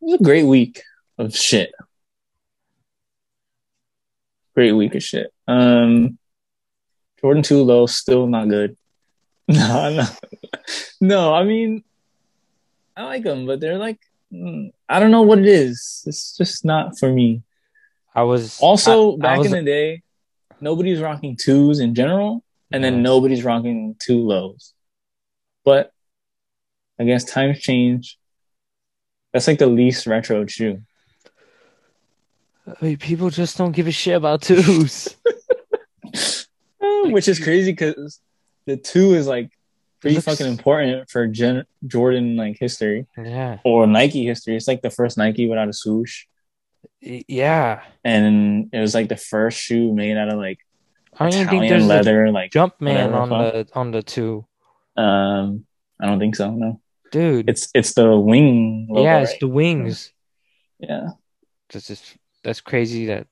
was a great week of shit. Great week of shit. Um Jordan 2 low, still not good. No, no. No, I mean I like them, but they're like mm, I don't know what it is. It's just not for me. I was Also, I- I back was- in the day, nobody's rocking twos in general, and then nobody's rocking two lows. But I guess times change. That's like the least retro shoe. I mean, people just don't give a shit about twos. Which is crazy because the two is like pretty looks- fucking important for Gen- Jordan like history yeah, or Nike history. It's like the first Nike without a swoosh. Yeah. And it was like the first shoe made out of like I don't think Italian there's a leather. Like, jump man on the the on the two, um, I don't think so. No, dude. it's it's the wing. Logo, yeah, it's right? the wings. yeah. That's just that's crazy that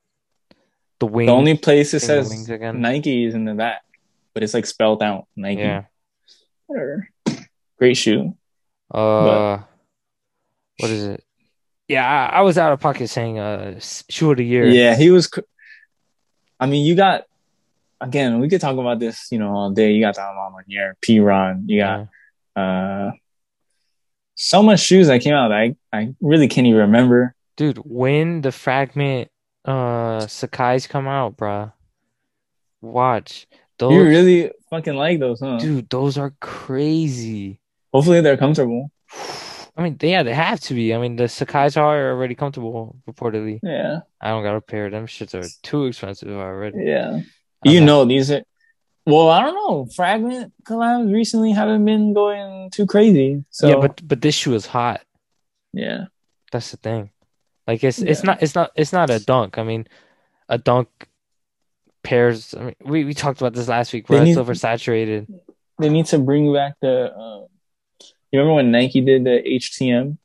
the wings. The only place it says wings again. Nike is in the back, but it's like spelled out Nike. yeah. Whatever. Great shoe. Uh, what is it? Yeah, I, I was out of pocket saying uh shoe of the year. Yeah, he was. I mean, you got again. We could talk about this, you know, all day. You got Don Lanier, P. Ron. You got uh, so much shoes that came out. That I I really can't even remember. Dude, when the fragment uh Sacai's come out, bruh, watch those. You really fucking like those, huh? dude, those are crazy. Hopefully they're comfortable. I mean, yeah, they have to be. I mean, the Sacai's are already comfortable, reportedly. Yeah, I don't got a pair. Them shits are too expensive already. yeah. I'm You not- know these are. Well, I don't know. Fragment collabs recently haven't been going too crazy. So yeah, but but this shoe is hot. yeah, That's the thing. Like it's it's not it's not it's not a dunk. I mean, a dunk pairs. I mean, we we talked about this last week. They Where it's need- oversaturated. they need to bring back the. Uh, you remember when Nike did the HTM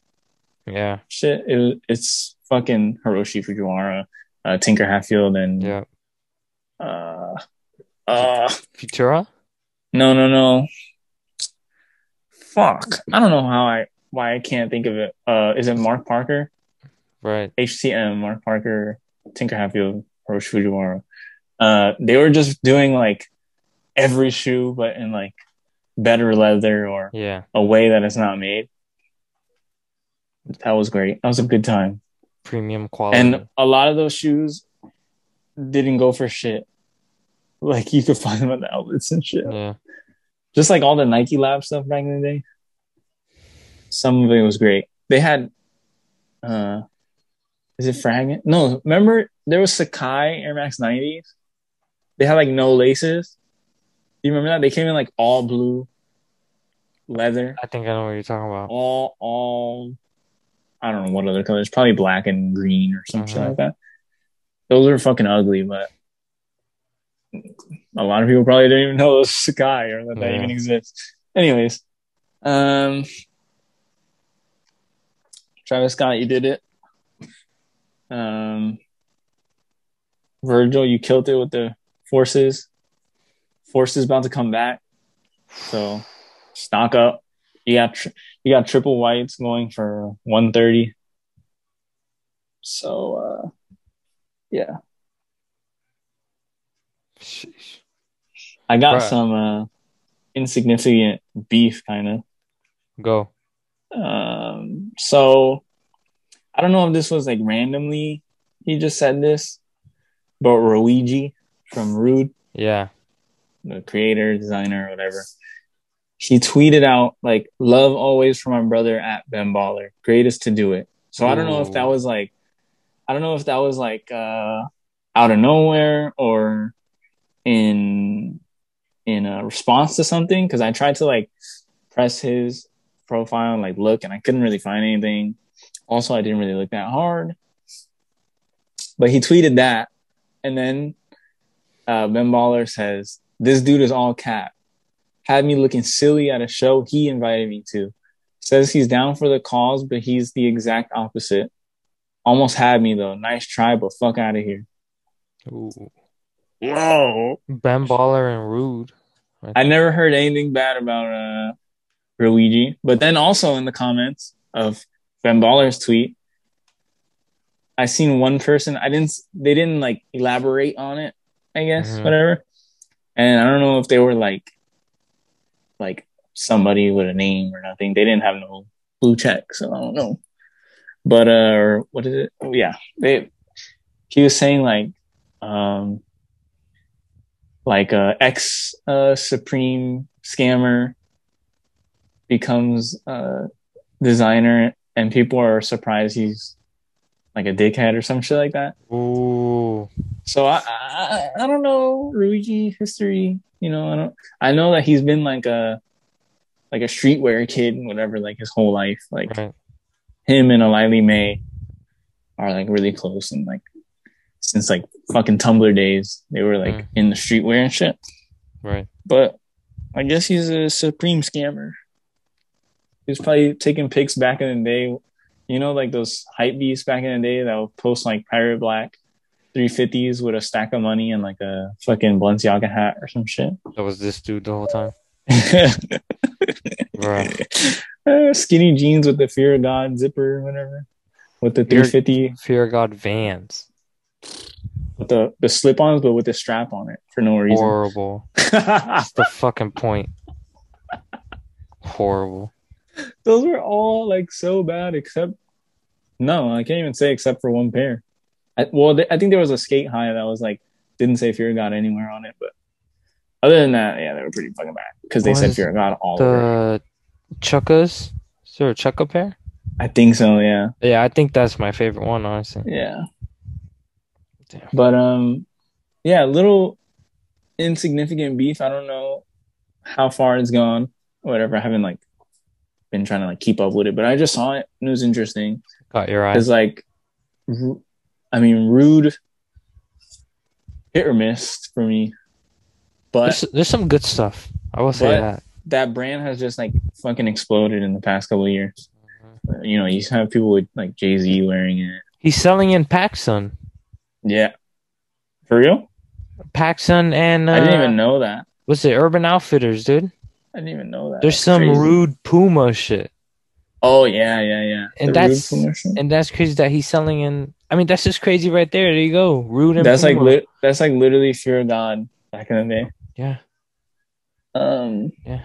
Yeah, shit? It it's fucking Hiroshi Fujiwara, uh, Tinker Hatfield, and yeah. uh, uh, Futura. no, no, no. Fuck, I don't know how I why I can't think of it. Uh, is it Mark Parker? Right. HTM, Mark Parker, Tinker Hatfield, Hiroshi Fujiwara. Uh, they were just doing like every shoe, but in like better leather or Yeah. a way that it's not made. That was great. That was a good time. Premium quality. And a lot of those shoes didn't go for shit. Like you could find them at the outlets and shit. yeah. Just like all the Nike Lab stuff back in the day. Some of it was great. They had uh is it Fragment? No, remember there was Sacai Air Max 90s? They had like no laces. Do you remember that? They came in like all blue leather. I think I know what you're talking about. all all I don't know what other colors, probably black and green or something Mhm. like that. Those are fucking ugly, but a lot of people probably didn't even know it was Sacai or that that Yeah. even exists. Anyways, um, Travis Scott, you did it. Um, Virgil, you killed it with the forces. Forces about to come back, so stock up. You got tr- you got triple whites going for one thirty. So uh, yeah, Sheesh. I got Bruh. some uh, insignificant beef kind of. Go. Um, so I don't know if this was like randomly he just said this, but Rhuigi from Rhude, Yeah. the creator, designer, whatever, he tweeted out like love always for my brother at Ben Baller, greatest to do it. So I don't know if that was like I don't know if that was like uh out of nowhere or in in a response to something because I tried to like press his profile and like look and I couldn't really find anything. Also, I didn't really look that hard. But he tweeted that and then uh, Ben Baller says, This dude is all cap. Had me looking silly at a show he invited me to. Says he's down for the cause, but he's the exact opposite. Almost had me though. Nice try, but fuck out of here. Ooh. Whoa. Ben Baller and Rhude. I never heard anything bad about uh Rhuigi. But then also in the comments of Ben Baller's tweet, I seen one person. I didn't. They didn't like elaborate on it. I guess Mhm. whatever. And I don't know if they were like, like somebody with a name or nothing. They didn't have no blue check, so I don't know. But uh, or what is it? Oh, yeah, they. He was saying like, um, like uh, ex uh, supreme scammer becomes a designer, and people are surprised he's like a dickhead or some shit like that. Ooh. So I, I I don't know Rhuigi history. You know, I don't. I know that he's been like a like a streetwear kid and whatever, like his whole life. Like Right. him and Aleali May are like really close and like since like fucking Tumblr days, they were like Mm. in the streetwear and shit. Right. But I guess he's a supreme scammer. He's probably taking pics back in the day. You know, like those hype beasts back in the day that would post like Pirate Black 350s with a stack of money and like a fucking Balenciaga hat or some shit. That was this dude the whole time. Right. Uh, skinny jeans with the Fear of God zipper or whatever. With the Fear- 350, Fear of God Vans. With the, the slip ons, but with the strap on it for no reason. Horrible. That's the fucking point. Horrible. Those were all like so bad, except no, I can't even say except for one pair. I, well, th- I think there was a skate high that was like didn't say Fear of God anywhere on it, but other than that, yeah, they were pretty fucking bad because they said Fear of God all over. The Chukkas. Is there a Chukka pair? I think so, yeah, Yeah, I think that's my favorite one, honestly. yeah. Damn. But um, yeah, little insignificant beef. I don't know how far it's gone. Whatever. I haven't like been trying to like keep up with it, but I just saw it and it was interesting. Got your eye. It's like, Ru- I mean, Rhude hit or miss for me, but There's, there's some good stuff. I will say that. that brand has just like fucking exploded in the past couple of years. Uh, You know, you have people with like Jay Z wearing it. He's selling in packs, PacSun. Yeah, for real. PacSun and uh, I didn't even know that. what's it? Urban Outfitters, dude. I didn't even know that. There's That's some crazy. Rhude Puma shit, Oh yeah, yeah, yeah. And The that's- Rhude Puma shit. and that's crazy that he's selling in. I mean, that's just crazy right there. There you go, Rhude and that's like Puma. lit that's like literally fear of God back in the day. yeah, Um, Yeah.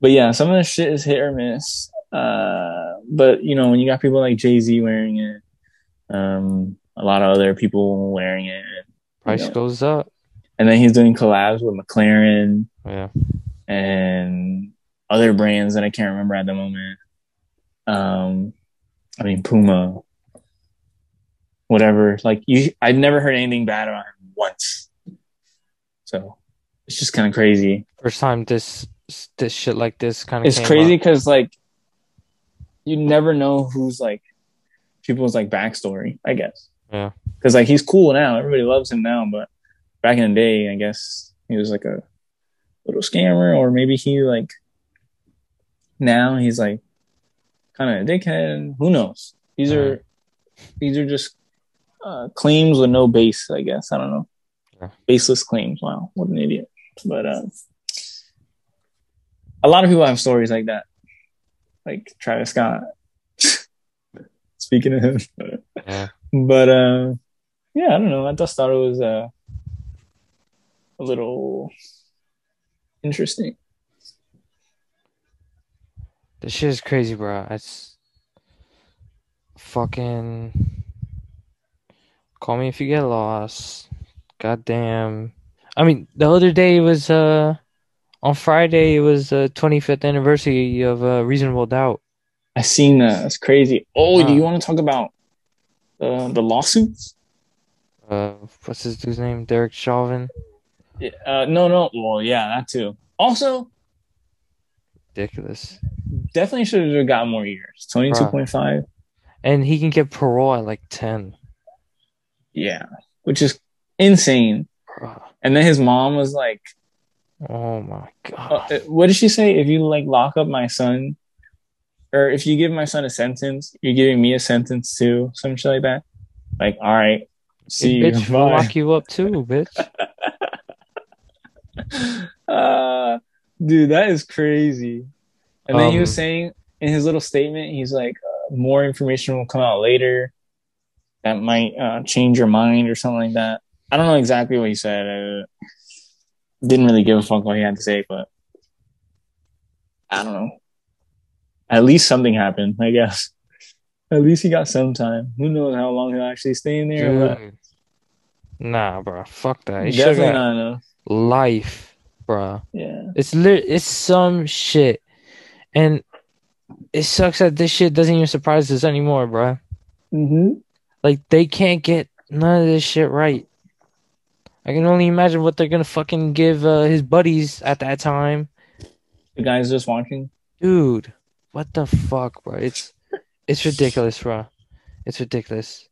But yeah, some of the shit is hit or miss. Uh, but you know, when you got people like Jay Z wearing it, um, a lot of other people wearing it, price you know, goes up. and then he's doing collabs with McLaren Yeah, and other brands that I can't remember at the moment. Um, I mean Puma, whatever. Like you, I've never heard anything bad about him once. So it's just kind of crazy. first time this this shit like this kind of. It's crazy because like you never know who's like people's like backstory. I guess. Yeah. Because like he's cool now, everybody loves him now, but back in the day, I guess he was like a little scammer, or maybe he like now he's like kind of a dickhead. Who knows? These are these are just uh, claims with no base. I guess I don't know. Yeah. Baseless claims. Wow, what an idiot! But uh, a lot of people have stories like that, like Travis Scott. Speaking of him, Yeah. But uh, yeah, I don't know. I just thought it was uh, a little interesting. This shit is crazy, bro. It's fucking. Call me if you get lost. Goddamn. I mean, the other day it was uh On Friday, it was the 25th anniversary of uh, Reasonable Doubt. I seen that. That's crazy. Oh, do you want to talk about uh, the lawsuits? Uh, what's his dude's name? Derek Chauvin. Uh, no, no. Well, yeah, that too. Also, Ridiculous. definitely should have got more years. Twenty-two point five. And he can get parole at like 10. Yeah, which is insane. Bruh. And then his mom was like, Oh my uh, god. "What did she say? If you like lock up my son, or if you give my son a sentence, you're giving me a sentence too, some shit like that." Like, all right, see Hey, you. bitch, we'll lock you up too, bitch. uh, dude, that is crazy. And then he was Um, saying in his little statement, he's like, uh, more information will come out later that might uh, change your mind or something like that. I don't know exactly what he said. Uh, didn't really give a fuck what he had to say, but I don't know. At least something happened, I guess. At least he got some time. Who knows how long he'll actually stay in there? Dude. Nah, bro. Fuck that. He definitely not enough. life, bro. Yeah. It's lit. It's some shit, and it sucks that this shit doesn't even surprise us anymore, bro. Mm-hmm. Like they can't get none of this shit right. I can only imagine what they're gonna fucking give uh, his buddies at that time, The guy's just watching. dude. What the fuck, bro? It's it's ridiculous, bro. It's ridiculous.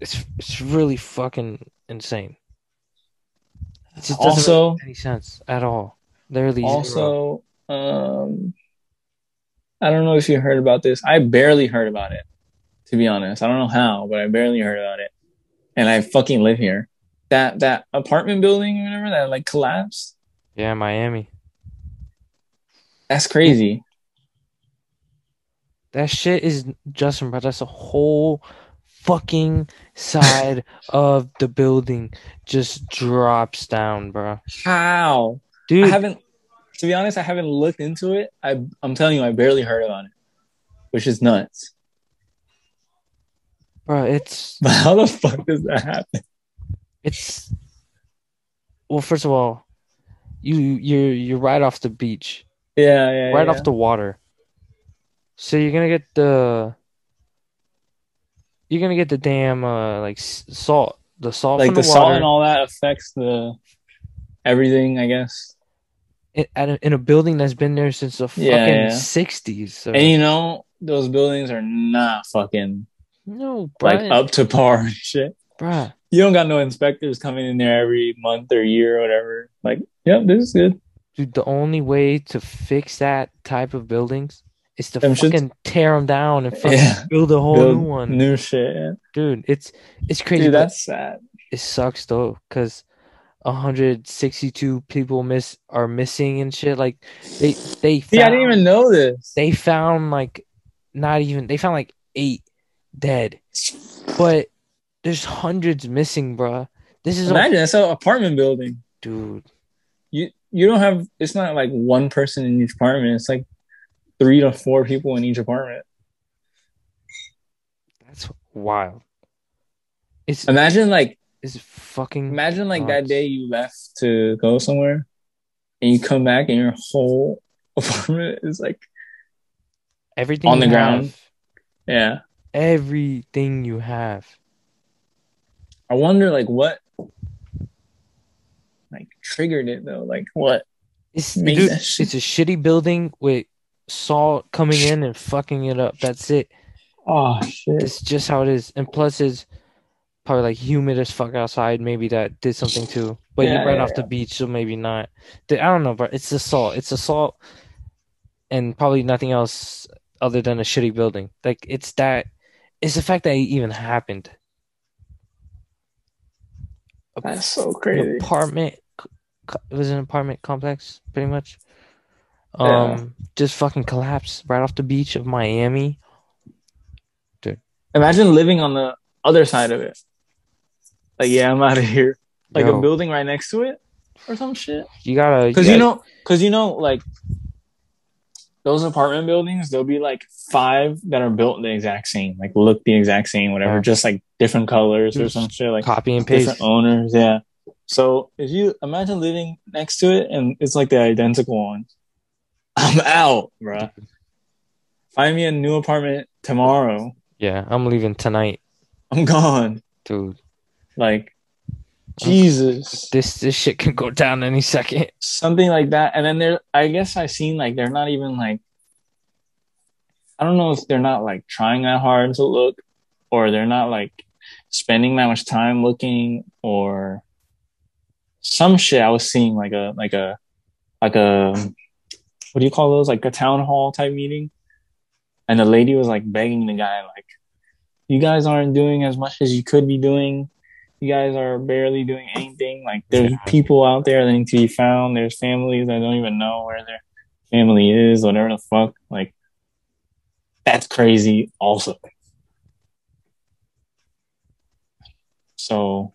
It's it's really fucking insane. It just doesn't Also- make any sense at all. Literally zero. Also, um, I don't know if you heard about this. I barely heard about it, to be honest. I don't know how, but I barely heard about it. And I fucking live here. That that apartment building, whatever that like collapsed. yeah, Miami. That's crazy. That shit is Justin, bro. That's a whole fucking side of the building just drops down, bro. How? Dude, I haven't. To be honest, I haven't looked into it. I I'm telling you, I barely heard about it, which is nuts. bro, it's But how the fuck does that happen? it's well, first of all, you you're you're right off the beach, Yeah, yeah, right yeah. off the water. So you're gonna get the you're gonna get the damn uh like salt, the salt like the, the, salt and all that affects the everything, I guess. in, a, in a building that's been there since the fucking Yeah, yeah. '60s. So And you know, those buildings are not fucking no, like up to par and shit. bruh. You don't got no inspectors coming in there every month or year or whatever. Like, yep, this is good. Dude, the only way to fix that type of buildings is to Them fucking tear them down and fucking Yeah. build a whole Build new one. New shit. yeah. Dude, it's it's crazy. Dude, that's sad. it sucks though, because 162 people miss are missing and shit. Like they they See, I didn't even know this. they found like not even they found like eight dead, but there's hundreds missing, bruh. This is a Imagine that's an apartment building. dude. You you don't have. It's not like one person in each apartment. It's like three to four people in each apartment. That's wild. It's Imagine like it's fucking imagine like that day you left to go somewhere, and you come back and your whole apartment is like everything on the ground. have, yeah. everything you have. I wonder like what like triggered it though. Like what? It's dude, it's a shitty building with salt coming in and fucking it up. That's it. Oh shit. It's just how it is. And plus, it's probably like humid as fuck outside. Maybe that did something too. But Yeah, you're right yeah, off the beach, so maybe not. I don't know, but it's the salt. It's the salt, and probably nothing else other than a shitty building. Like it's that. It's the fact that it even happened. That's so an crazy. apartment. It was an apartment complex, pretty much. Yeah. Um, just fucking collapsed right off the beach of Miami. Dude, Imagine living on the other side of it. Like, yeah, I'm out of here. Like Yo, a building right next to it or some shit. You gotta, Because you gotta- know, because you know, like those apartment buildings, there'll be like five that are built the exact same, like look the exact same, whatever, Yeah. just like different colors or some shit, like copy and paste. different owners. Yeah, So if you imagine living next to it and it's like the identical one, I'm out, bro. Find me a new apartment tomorrow. Yeah, I'm leaving tonight, I'm gone. dude. Like, Jesus, This this shit can go down any second. something like that. And then there, I guess I seen like they're not even like, I don't know if they're not like trying that hard to look, or they're not like spending that much time looking, or some shit. I was seeing like a like a like a what do you call those? Like a town hall type meeting, and the lady was like begging the guy like, "You guys aren't doing as much as you could be doing." you guys are barely doing anything. Like there's Yeah. people out there that need to be found. There's families that don't even know where their family is, whatever the fuck. Like that's crazy also. So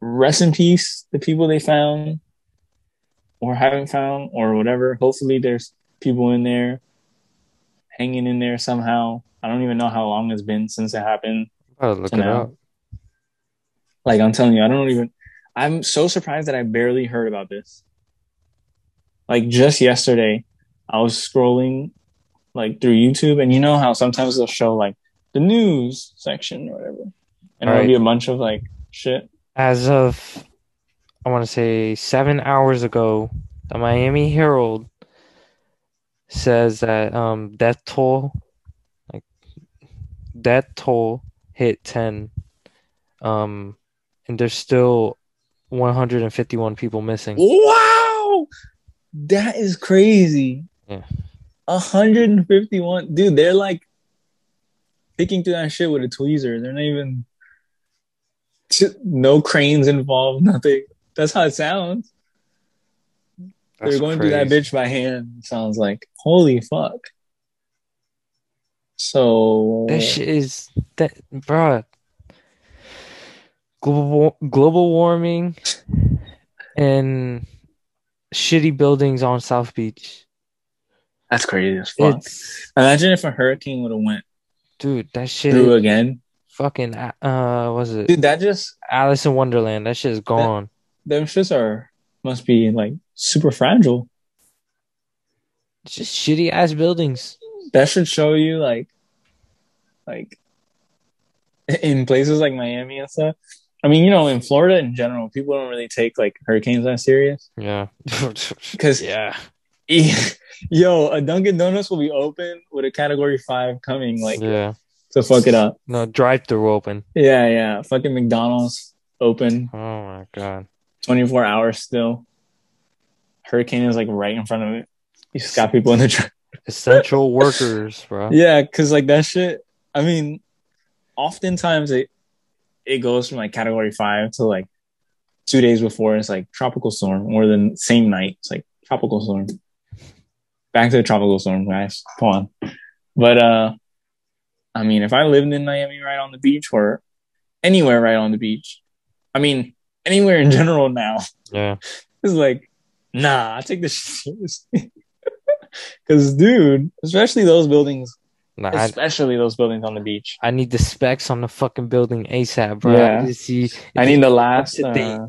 rest in peace, the people they found or haven't found or whatever. Hopefully there's people in there hanging in there somehow. I don't even know how long it's been since it happened. Look it now. up. Like I'm telling you, I don't even. I'm so surprised that I barely heard about this. Like just yesterday, I was scrolling like through YouTube, and you know how sometimes they'll show like the news section or whatever, and it'll Right. be a bunch of like shit. As of, I want to say seven hours ago, the Miami Herald says that um death toll, like death toll hit ten, um, and there's still 151 people missing. Wow, that is crazy. Yeah. 151, dude. They're like picking through that shit with a tweezer. They're not even no cranes involved. Nothing. That's how it sounds. That's They're going through that bitch by hand. Sounds like holy fuck. So That shit is that, bruh. Global global warming and shitty buildings on South Beach. that's crazy as fuck. It's Imagine if a hurricane would have went dude, that shit through again, fucking uh was it dude. That just Alice in Wonderland? That shit is gone. Them shits are must be like super fragile. It's just shitty ass buildings. That should show you like, like in places like Miami and stuff. I mean, you know, in Florida in general, people don't really take like hurricanes that serious Yeah. because yeah. yo, a Dunkin' Donuts will be open with a Category Five coming like yeah. to fuck it up. No drive through open. Yeah, yeah. Fucking McDonald's open Oh my god. 24 hours still. Hurricane is like right in front of it. You just got people in the truck. Essential workers, bro. Yeah, because like that shit. I mean, oftentimes it it goes from like category five to like two days before it's like tropical storm, or the same night it's like tropical storm. Back to the tropical storm, guys. Come on. But uh, I mean, if I lived in Miami, right on the beach, or anywhere right on the beach, I mean, anywhere in general now, Yeah. it's like, nah, I take this shit seriously. Because, dude, especially those buildings Nah, I, especially those buildings on the beach. I need the specs on the fucking building ASAP, bro. Yeah. I need see. I need the last, uh,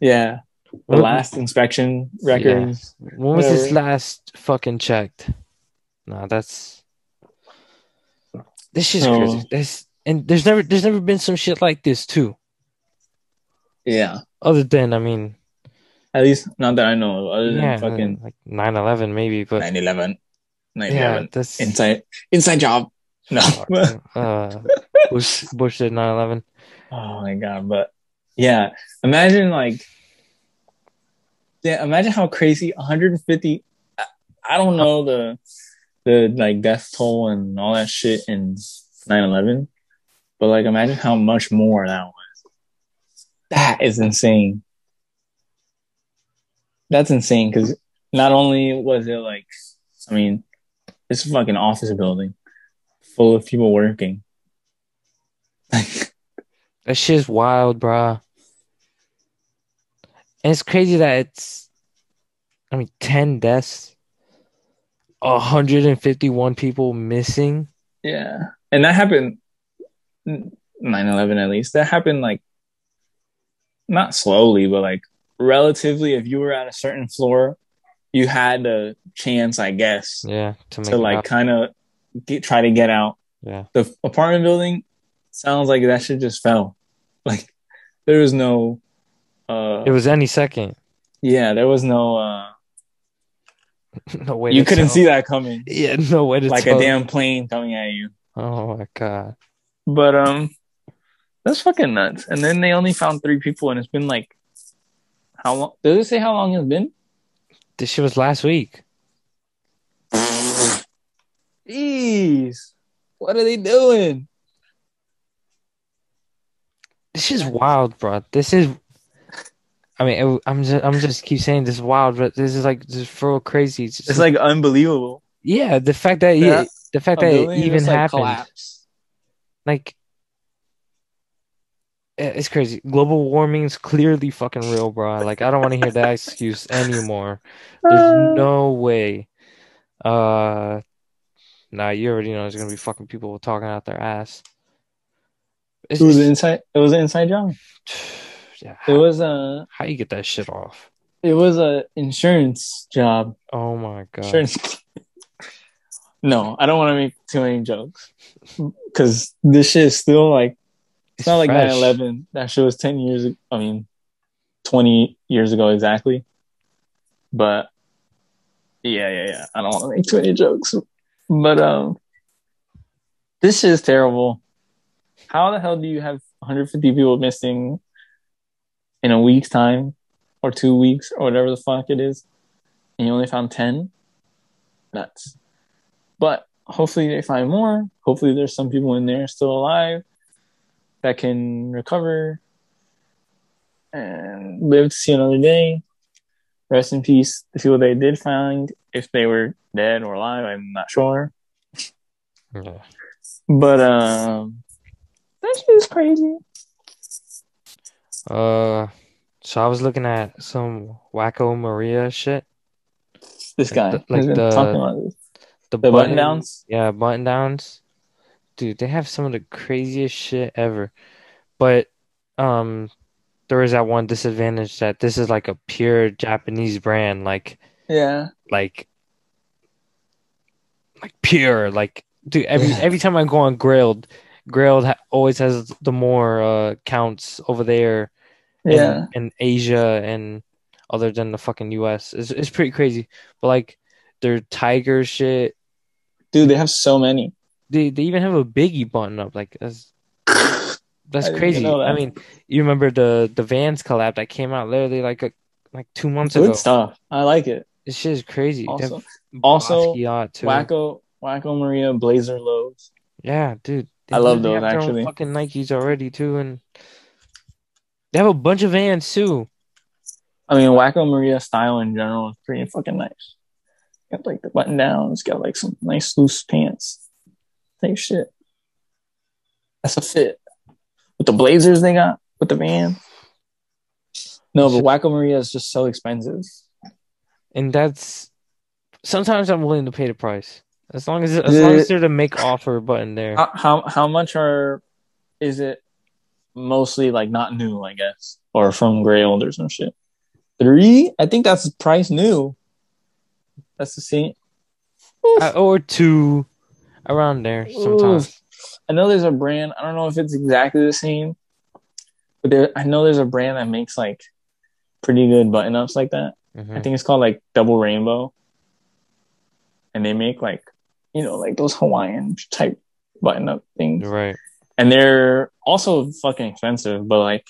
yeah, the When- last inspection records. When was this last fucking checked? Nah, that's this shit's crazy. This and there's never there's never been some shit like this too. Yeah, Other than I mean, at least not that I know other than yeah, fucking like 9/11 maybe, but 9/11, 9/11 yeah, that's inside inside job. No, uh, Bush Bush did 9/11. oh my god, but yeah, imagine like, yeah, imagine how crazy 150. I, I don't know the the like death toll and all that shit in 9/11, but like imagine how much more that. That is insane. That's insane because not only was it like, I mean, it's a fucking office building full of people working. That shit's wild, bruh. And it's crazy that it's, I mean, 10 deaths, 151 people missing. Yeah. And that happened 9 11 at least. That happened like not slowly, but like relatively, if you were at a certain floor, you had a chance, I guess, Yeah, to to like kind of get try to get out. Yeah. The apartment building sounds like that shit just fell. Like there was no, uh, It was any second. yeah, there was no. uh no way. You couldn't tell. see that coming, Yeah, no way to like tell. a damn plane coming at you. Oh my god. But um, that's fucking nuts. And then they only found three people, and it's been like, how long? Does it say how long it's been? This shit was last week. Jeez, what are they doing? This is wild, bro. This is. I mean, it, I'm just, I'm just keep saying this is wild, but this is like just for real crazy. It's, just, It's like unbelievable. yeah, the fact that Yeah. the fact that it even like, happened, collapsed. like, it's crazy. Global warming's clearly fucking real, bro. Like, I don't want to hear that excuse anymore. There's no way. Uh, nah, you already know there's gonna be fucking people talking out their ass. It's, It was inside. It was an inside job. yeah, It was a. how you get that shit off? It was a insurance job. Oh my god. Insurance. no, I don't want to make too many jokes because this shit is still like it's, not like fresh. 9-11. That shit was ten years. ag- I mean, twenty years ago exactly. But yeah, yeah, yeah. I don't want to make too many jokes. But um, this shit is terrible. How the hell do you have 150 people missing in a week's time, or two weeks, or whatever the fuck it is, and you only found 10? Nuts. But hopefully they find more. Hopefully there's some people in there still alive that can recover and live to see another day. Rest in peace, the people they did find. If they were dead or alive, I'm not sure. Yeah. But um, that shit is crazy. Uh, so I was looking at some Wacko Maria shit. This guy Like has been the- talking about this. The, The button downs. Yeah, button downs. Dude, they have some of the craziest shit ever. But um there is that one disadvantage that this is like a pure Japanese brand, like Yeah. like like pure, like dude, every Yeah. every time I go on Grailed, Grailed ha- always has the more uh counts over there in, Yeah. in Asia and other than the fucking US. It's it's pretty crazy. But like their tiger shit, Dude, they have so many. They they even have a biggie button up. Like that's that's I crazy. that. I mean, you remember the the Vans collab that came out literally like a like two months Good ago. stuff. I like it. This shit is crazy. Also, also. Wacko, Wacko Maria Blazer lows. Yeah, dude. They I love those, have their own actually. Fucking Nikes already too, and they have a bunch of Vans too. I mean, Wacko Maria style in general is pretty fucking nice. Got like the button downs, got like some nice loose pants. Take shit. That's a fit. With the blazers they got, with the van. No, but Wacko Maria is just so expensive. and that's sometimes I'm willing to pay the price as long as as long as there's a make offer button there. How, how how much are is it mostly like not new, I guess, or from Grailed or some shit? Three? I think that's price new. That's the same. Uh, or two around there sometimes. I know there's a brand. I don't know if it's exactly the same, but there. I know there's a brand that makes like pretty good button ups like that. I Mhm. think it's called like Double Rainbouu, and they make like you know like those Hawaiian type button up things. Right. and they're also fucking expensive, but like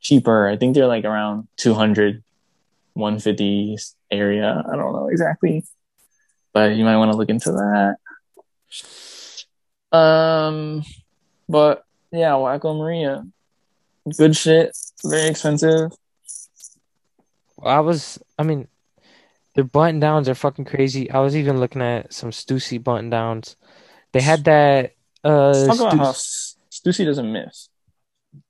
cheaper. I think they're like around 200, 150 area. I don't know exactly, but you might want to look into that. Um, but yeah, Wacko Maria, good shit, very expensive. I was, I mean, their button downs are fucking crazy. I was even looking at some Stussy button downs. They had that uh Let's talk about Stu- how Stussy doesn't miss.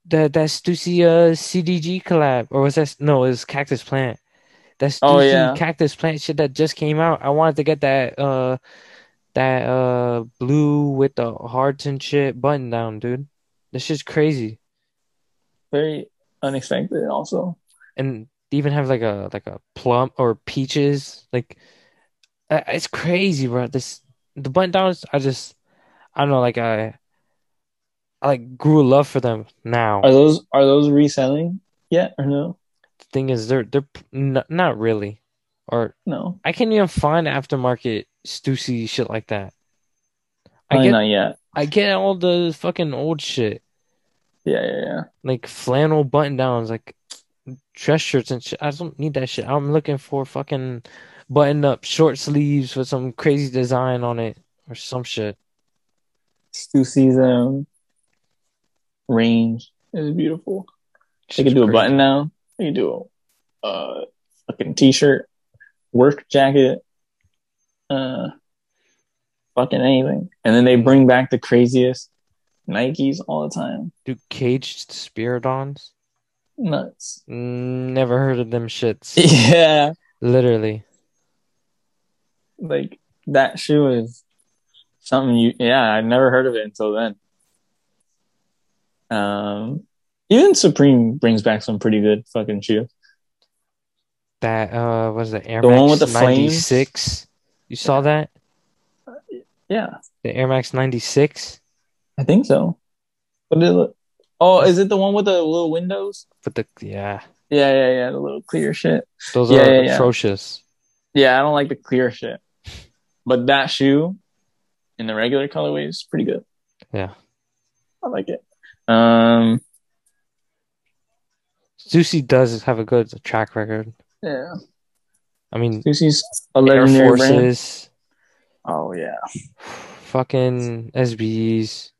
that that Stussy uh CDG collab or was that no, it was Cactus Plant. That Stussy Oh, yeah. Cactus Plant shit that just came out. I wanted to get that uh that uh blue with the hearts and shit button down, dude. This shit's crazy. Very unexpected. Also, and they even have like a like a plum or peaches. Like it's crazy, bro. This the button downs. I just I don't know. Like I I like grew a love for them now. are those are those reselling yet or no? The thing is, they're they're n- not really, or No, I can't even find aftermarket Stussy shit like that. I probably get not yet. I get all the fucking old shit, Yeah, yeah, yeah. like flannel button downs, like dress shirts and shit. I don't need that shit. I'm looking for fucking button up short sleeves with some crazy design on it or some shit. Stussy's um range is beautiful. Shit's could do a button down. They could do a uh, fucking t-shirt, work jacket, uh, fucking anything. And then they bring back the craziest Nikes all the time. Do caged Spiridons? Nuts. Mm, Never heard of them shits. Yeah, Literally. like that shoe is something you. Yeah, I'd never heard of it until then. Um, even Supreme brings back some pretty good fucking shoes. That uh was the Air The Max one with the flames? 96? You saw that? Yeah, The Air Max 96 I think so. What did it look? Oh, is it the one with the little windows? but the yeah, Yeah, yeah, yeah. The little clear shit. those Yeah, are yeah, yeah. atrocious. Yeah, I don't like the clear shit. But that shoe in the regular colorway is pretty good. Yeah. I like it. Um, Stussy does have a good track record. Yeah. I mean, Stussy's a Air legendary brand. Forces, Oh yeah. fucking SBs.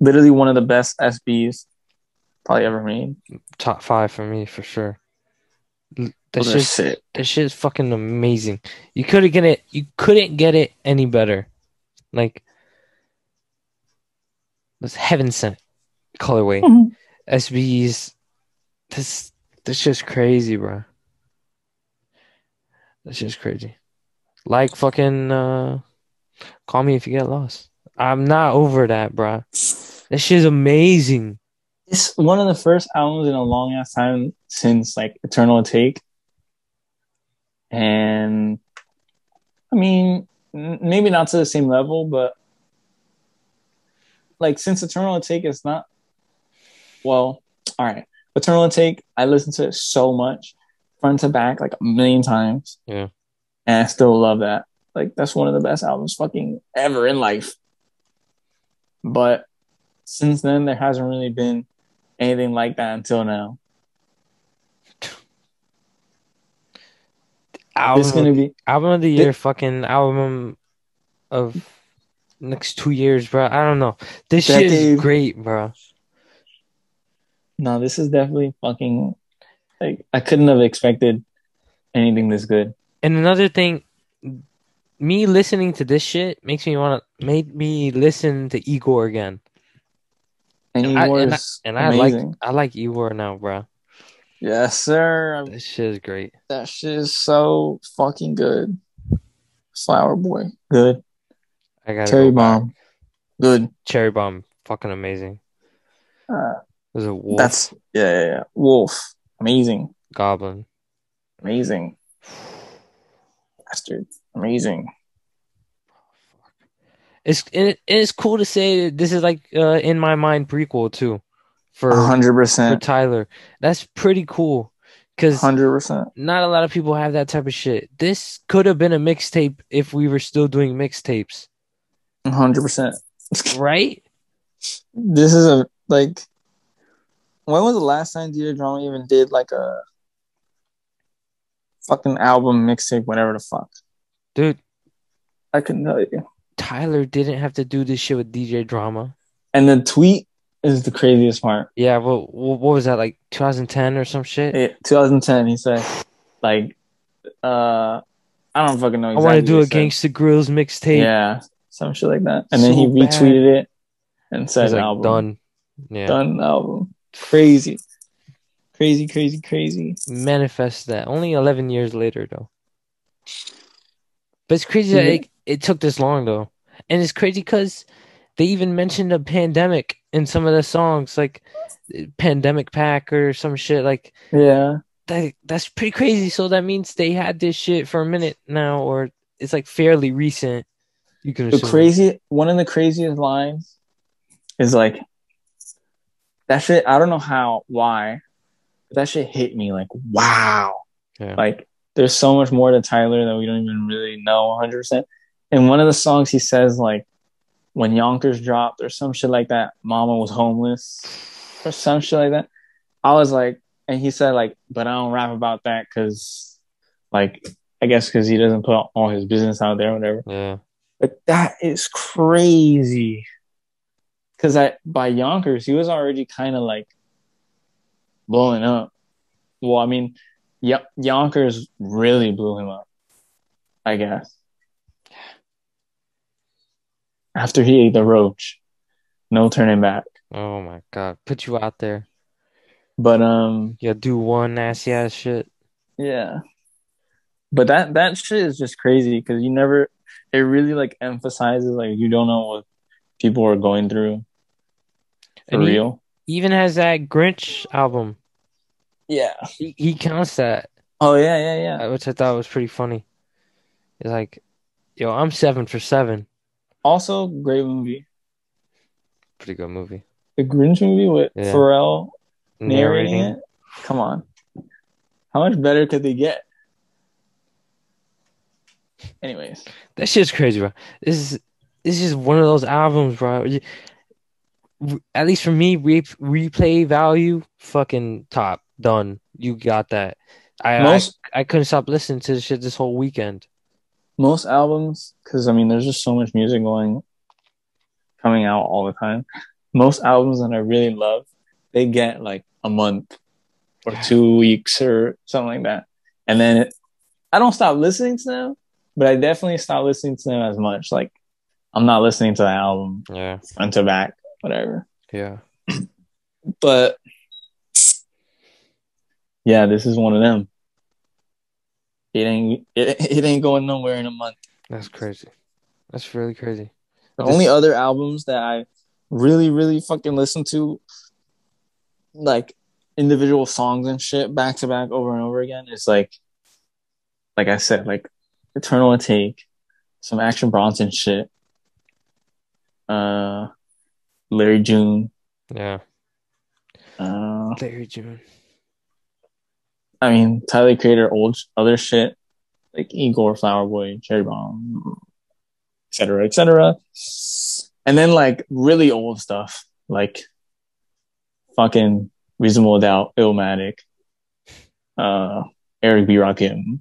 Literally one of the best SBs probably ever made. top five for me for sure. That shit's sick. that shit is fucking amazing. You couldn't get it. You couldn't get it any better. Like this heaven sent colorway. Mhm. SBs. This this just crazy, bro. That's just crazy. Like fucking uh, call me if you get lost. I'm not over that, bro. That shit's amazing. It's one of the first albums in a long ass time since like Eternal Atake. And I mean, maybe not to the same level, but like since Eternal Atake is not well, all right. Eternal Atake, I listened to it so much, front to back, like a million times. Yeah. And I still love that. Like that's one of the best albums fucking ever in life. But since then there hasn't really been anything like that until now. Album, It's gonna be album of the year, fucking album of next two years, bro. I don't know. This shit is great, bro. No, this is definitely fucking like I couldn't have expected anything this good. And another thing, me listening to this shit makes me want to made me listen to Igor again. And And I- Igor and I- And I like. I like Igor now, bro. yes, sir. This shit is great. That shit is so fucking good. Flower Boy, good. I got Cherry Bomb, good. Cherry bomb, fucking amazing. Uh, There's a wolf that's yeah, yeah, yeah. Wolf, amazing, goblin. amazing. Bastard, amazing. It's it, it's cool to say that this is like uh, in my mind prequel too, for hundred for percent, Tyler. That's pretty cool because hundred percent. not a lot of people have that type of shit. This could have been a mixtape if we were still doing mixtapes, hundred percent. right? This is a like. When was the last time DJ Drama even did like a fucking album mixtape, whatever the fuck? Dude, I couldn't tell you. Tyler didn't have to do this shit with DJ Drama. And the tweet is the craziest part. Yeah, well, what was that like 2010 or some shit? It, 2010, he said, like, uh, I don't fucking know. I want to do a he. Gangsta Grillz mixtape. Yeah, some shit like that. And then So he bad. retweeted it and said like album. done. Yeah, Done album. Crazy. Crazy, crazy, crazy. manifest that. Only 11 years later though. But it's crazy that Yeah. it, it took this long though, and it's crazy because they even mentioned a pandemic in some of the songs, like Pandemic Pack or some shit. Like Yeah. that that's pretty crazy. So that means they had this shit for a minute now, or it's like fairly recent. You can The crazy one of the craziest lines is like that shit. I don't know how, why, but that shit hit me like wow. Yeah. Like there's so much more to Tyler that we don't even really know 100. percent In one of the songs, he says like when Yonkers dropped or some shit like that, Mama was homeless or some shit like that. I was like, and he said like, but I don't rap about that because like I guess because he doesn't put all his business out there, whatever. Yeah. But that is crazy. Cause I by Yonkers, he was already kind of like blowing up. Well, I mean, y- Yonkers really blew him up. I guess. After he ate the roach, no turning back. Oh my god. Put you out there. But um, yeah, do one nasty ass shit. yeah. But that that shit is just crazy because you never. It really like emphasizes like you don't know what people are going through for And he- real. Even has that Grinch album. Yeah. He, he counts that, Oh yeah, yeah, yeah. uh, which I thought was pretty funny. It's like, yo, I'm seven for seven. Also, great movie. Pretty good movie. The Grinch movie with Yeah. Pharrell narrating it. Come on, how much better could they get? Anyways, That shit's crazy, bro. This is this is one of those albums, bro. At least for me, re- replay value, fucking top, done. You got that. I, I most I couldn't stop listening to this shit this whole weekend. most albums, because I mean, there's just so much music going, coming out all the time. Most albums that I really love, they get like a month or two weeks or something like that, and then it, I don't stop listening to them, but I definitely stop listening to them as much. Like, I'm not listening to the album Yeah, front to back, whatever. yeah. But yeah, this is one of them. It ain't it, it ain't going nowhere in a month. That's crazy. That's really crazy. The This- only other albums that I really, really fucking listen to, like individual songs and shit, back to back over and over again, is like, like I said, like Eternal Atake, some Action Bronson shit, uh, Larry June, Yeah. uh, Larry June. I mean, Tyler Creator, old other shit like Igor, Flower Boy, Cherry Bomb, etc., etc. And then like really old stuff like fucking Reasonable Doubt, Illmatic, uh, Eric B. Rakim,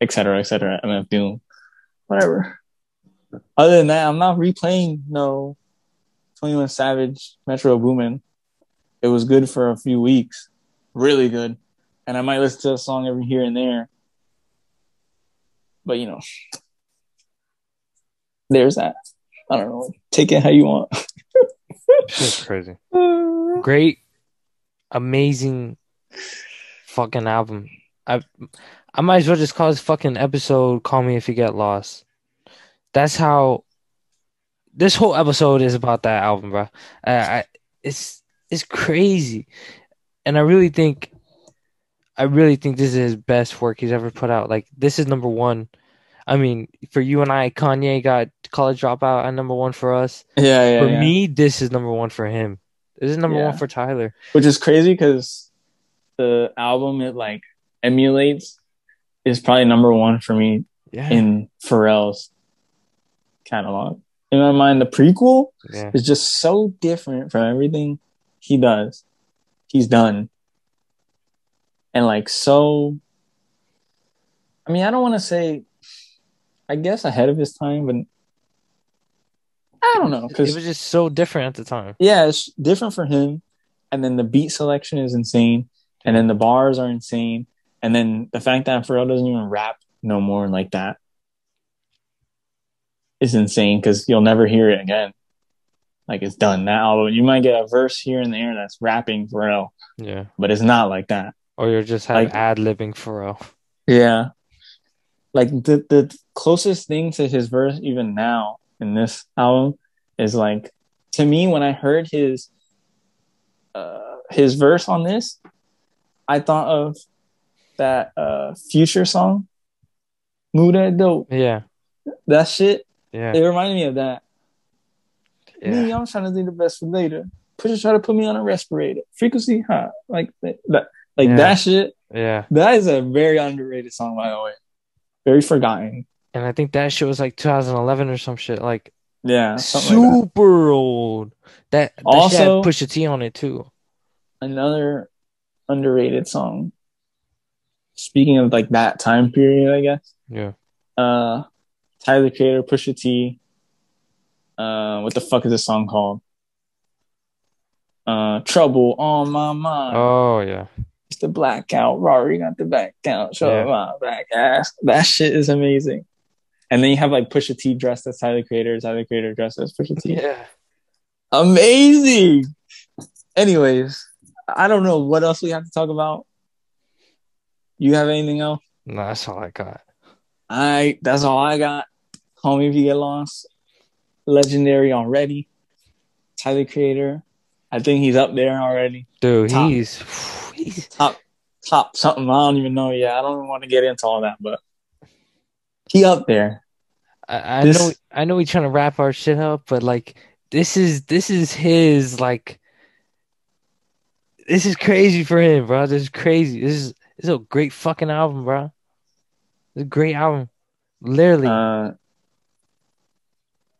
etc., etc., MF Doom, whatever. Other than that, I'm not replaying no 21 Savage, Metro Boomin. It was good for a few weeks, really good and I might listen to a song every here and there. But you know, there's that. I don't know. Take it how you want. Shit's crazy. Great, amazing, fucking album. I I might as well just call this fucking episode "Call Me If You Get Lost." That's how. This whole episode is about that album, bro. I, I it's it's crazy, and I really think, I really think this is his best work he's ever put out. Like this is number one. I mean, for you and I, Kanye got College Dropout at number one for us. Yeah, yeah. for yeah. me, this is number one for him. This is number Yeah. one for Tyler. which is crazy because the album it like emulates is probably number one for me Yeah, in Pharrell's catalog. In my mind, the prequel yeah, is just so different from everything he does. He's done. And like so I mean, I don't want to say I guess ahead of his time, but I don't know because it was just so different at the time. yeah, it's different for him and then the beat selection is insane and then the bars are insane and then the fact that Pharrell doesn't even rap no more like that is insane cuz you'll never hear it again. Like it's done. That album, you might get a verse here and there that's rapping Pharrell, Yeah, but it's not like that. or you're just Like- ad libbing Pharrell. Yeah. Like the the closest thing to his verse even now in this album is like to me when I heard his uh his verse on this, I thought of that uh future song. Move that dope. Yeah. That shit. Yeah. It reminded me of that. Me, I'm trying to do the best for later. Pusha try to put me on a respirator. Frequency high. Like that like Yeah. that shit. Yeah. That is a very underrated song by the way. Very forgotten. And I think that shit was like 2011 or some shit. Like Yeah. something like that. super old. That, that Also- had Pusha T on it too. another underrated song. Speaking of like that time period, I guess. Yeah. Uh Tyler Creator, Pusha T. Uh what the fuck is this song called? Uh Trouble on My Mind. Oh yeah. It's the blackout. Rory got the back out. Show Yeah. my black ass. That shit is amazing. And then you have like Pusha T dressed as Tyler Creator, Tyler Creator dressed as Pusha T. Yeah. Amazing. Anyways, I don't know what else we have to talk about. You have anything else? No, that's all I got. I that's all I got. Call me if you get lost. Legendary already. Tyler Creator. I think he's up there already. Dude, Top. he's he's Top top something. I don't even know yet. I don't even want to get into all that, but he up there. I, I This- know I know we trying to wrap our shit up, but like this is this is his like this is crazy for him, bro. This is crazy. This is this is a great fucking album, bro. It's a great album. Literally. Uh,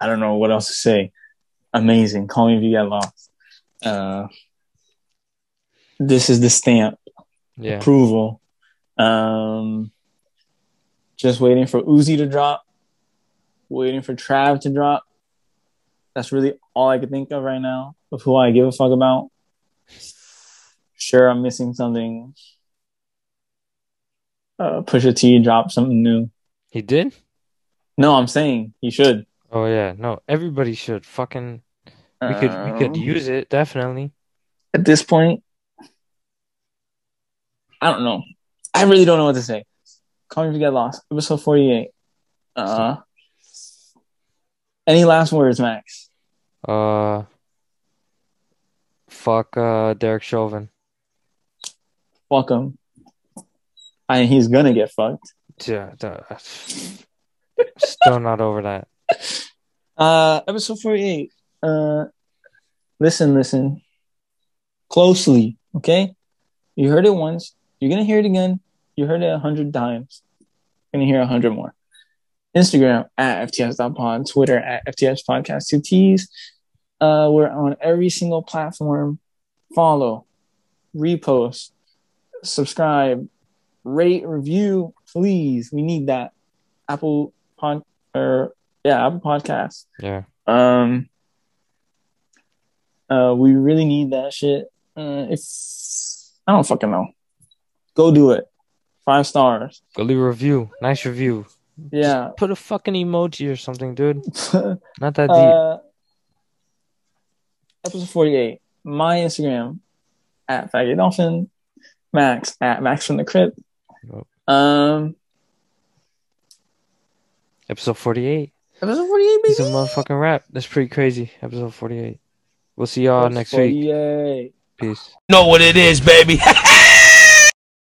I don't know what else to say. Amazing. Call me if you get lost. Uh, this is the stamp yeah. approval. Um, just waiting for Uzi to drop. Waiting for Trav to drop. That's really all I can think of right now of who I give a fuck about. Sure, I'm missing something. Uh, Pusha T dropped something new. He did? No, I'm saying he should. Oh yeah. No, everybody should fucking we could we could Um, use it, definitely. at this point. I don't know. I really don't know what to say. Call me if you get lost. Episode 48. Uh, any last words, Max? Uh fuck uh Derek Chauvin. Welcome. I mean, he's gonna get fucked. Yeah, still not over that. Uh, episode 48. Uh, listen, listen closely, okay? You heard it once. You're gonna hear it again. You heard it a hundred times. You're gonna hear a hundred more. Instagram at FTS.pod, Twitter at FTS Podcast 2Ts. Uh, we're on every single platform. Follow, repost, subscribe, rate, review, please. We need that. Apple Pod or yeah, Apple Podcasts. Yeah. Um, uh, we really need that shit. Uh, if I don't fucking know, go do it. Five stars. Go leave a review. Nice review. Yeah. Put a fucking emoji or something, dude. Not that deep. uh, episode forty-eight. My Instagram at faggot dolphin. Max at Max from the Crypt. Um, Episode 48. Episode forty-eight, It's a motherfucking rap. That's pretty crazy. Episode 48. We'll see y'all next week. Forty-eight. Peace. Know what it is, baby.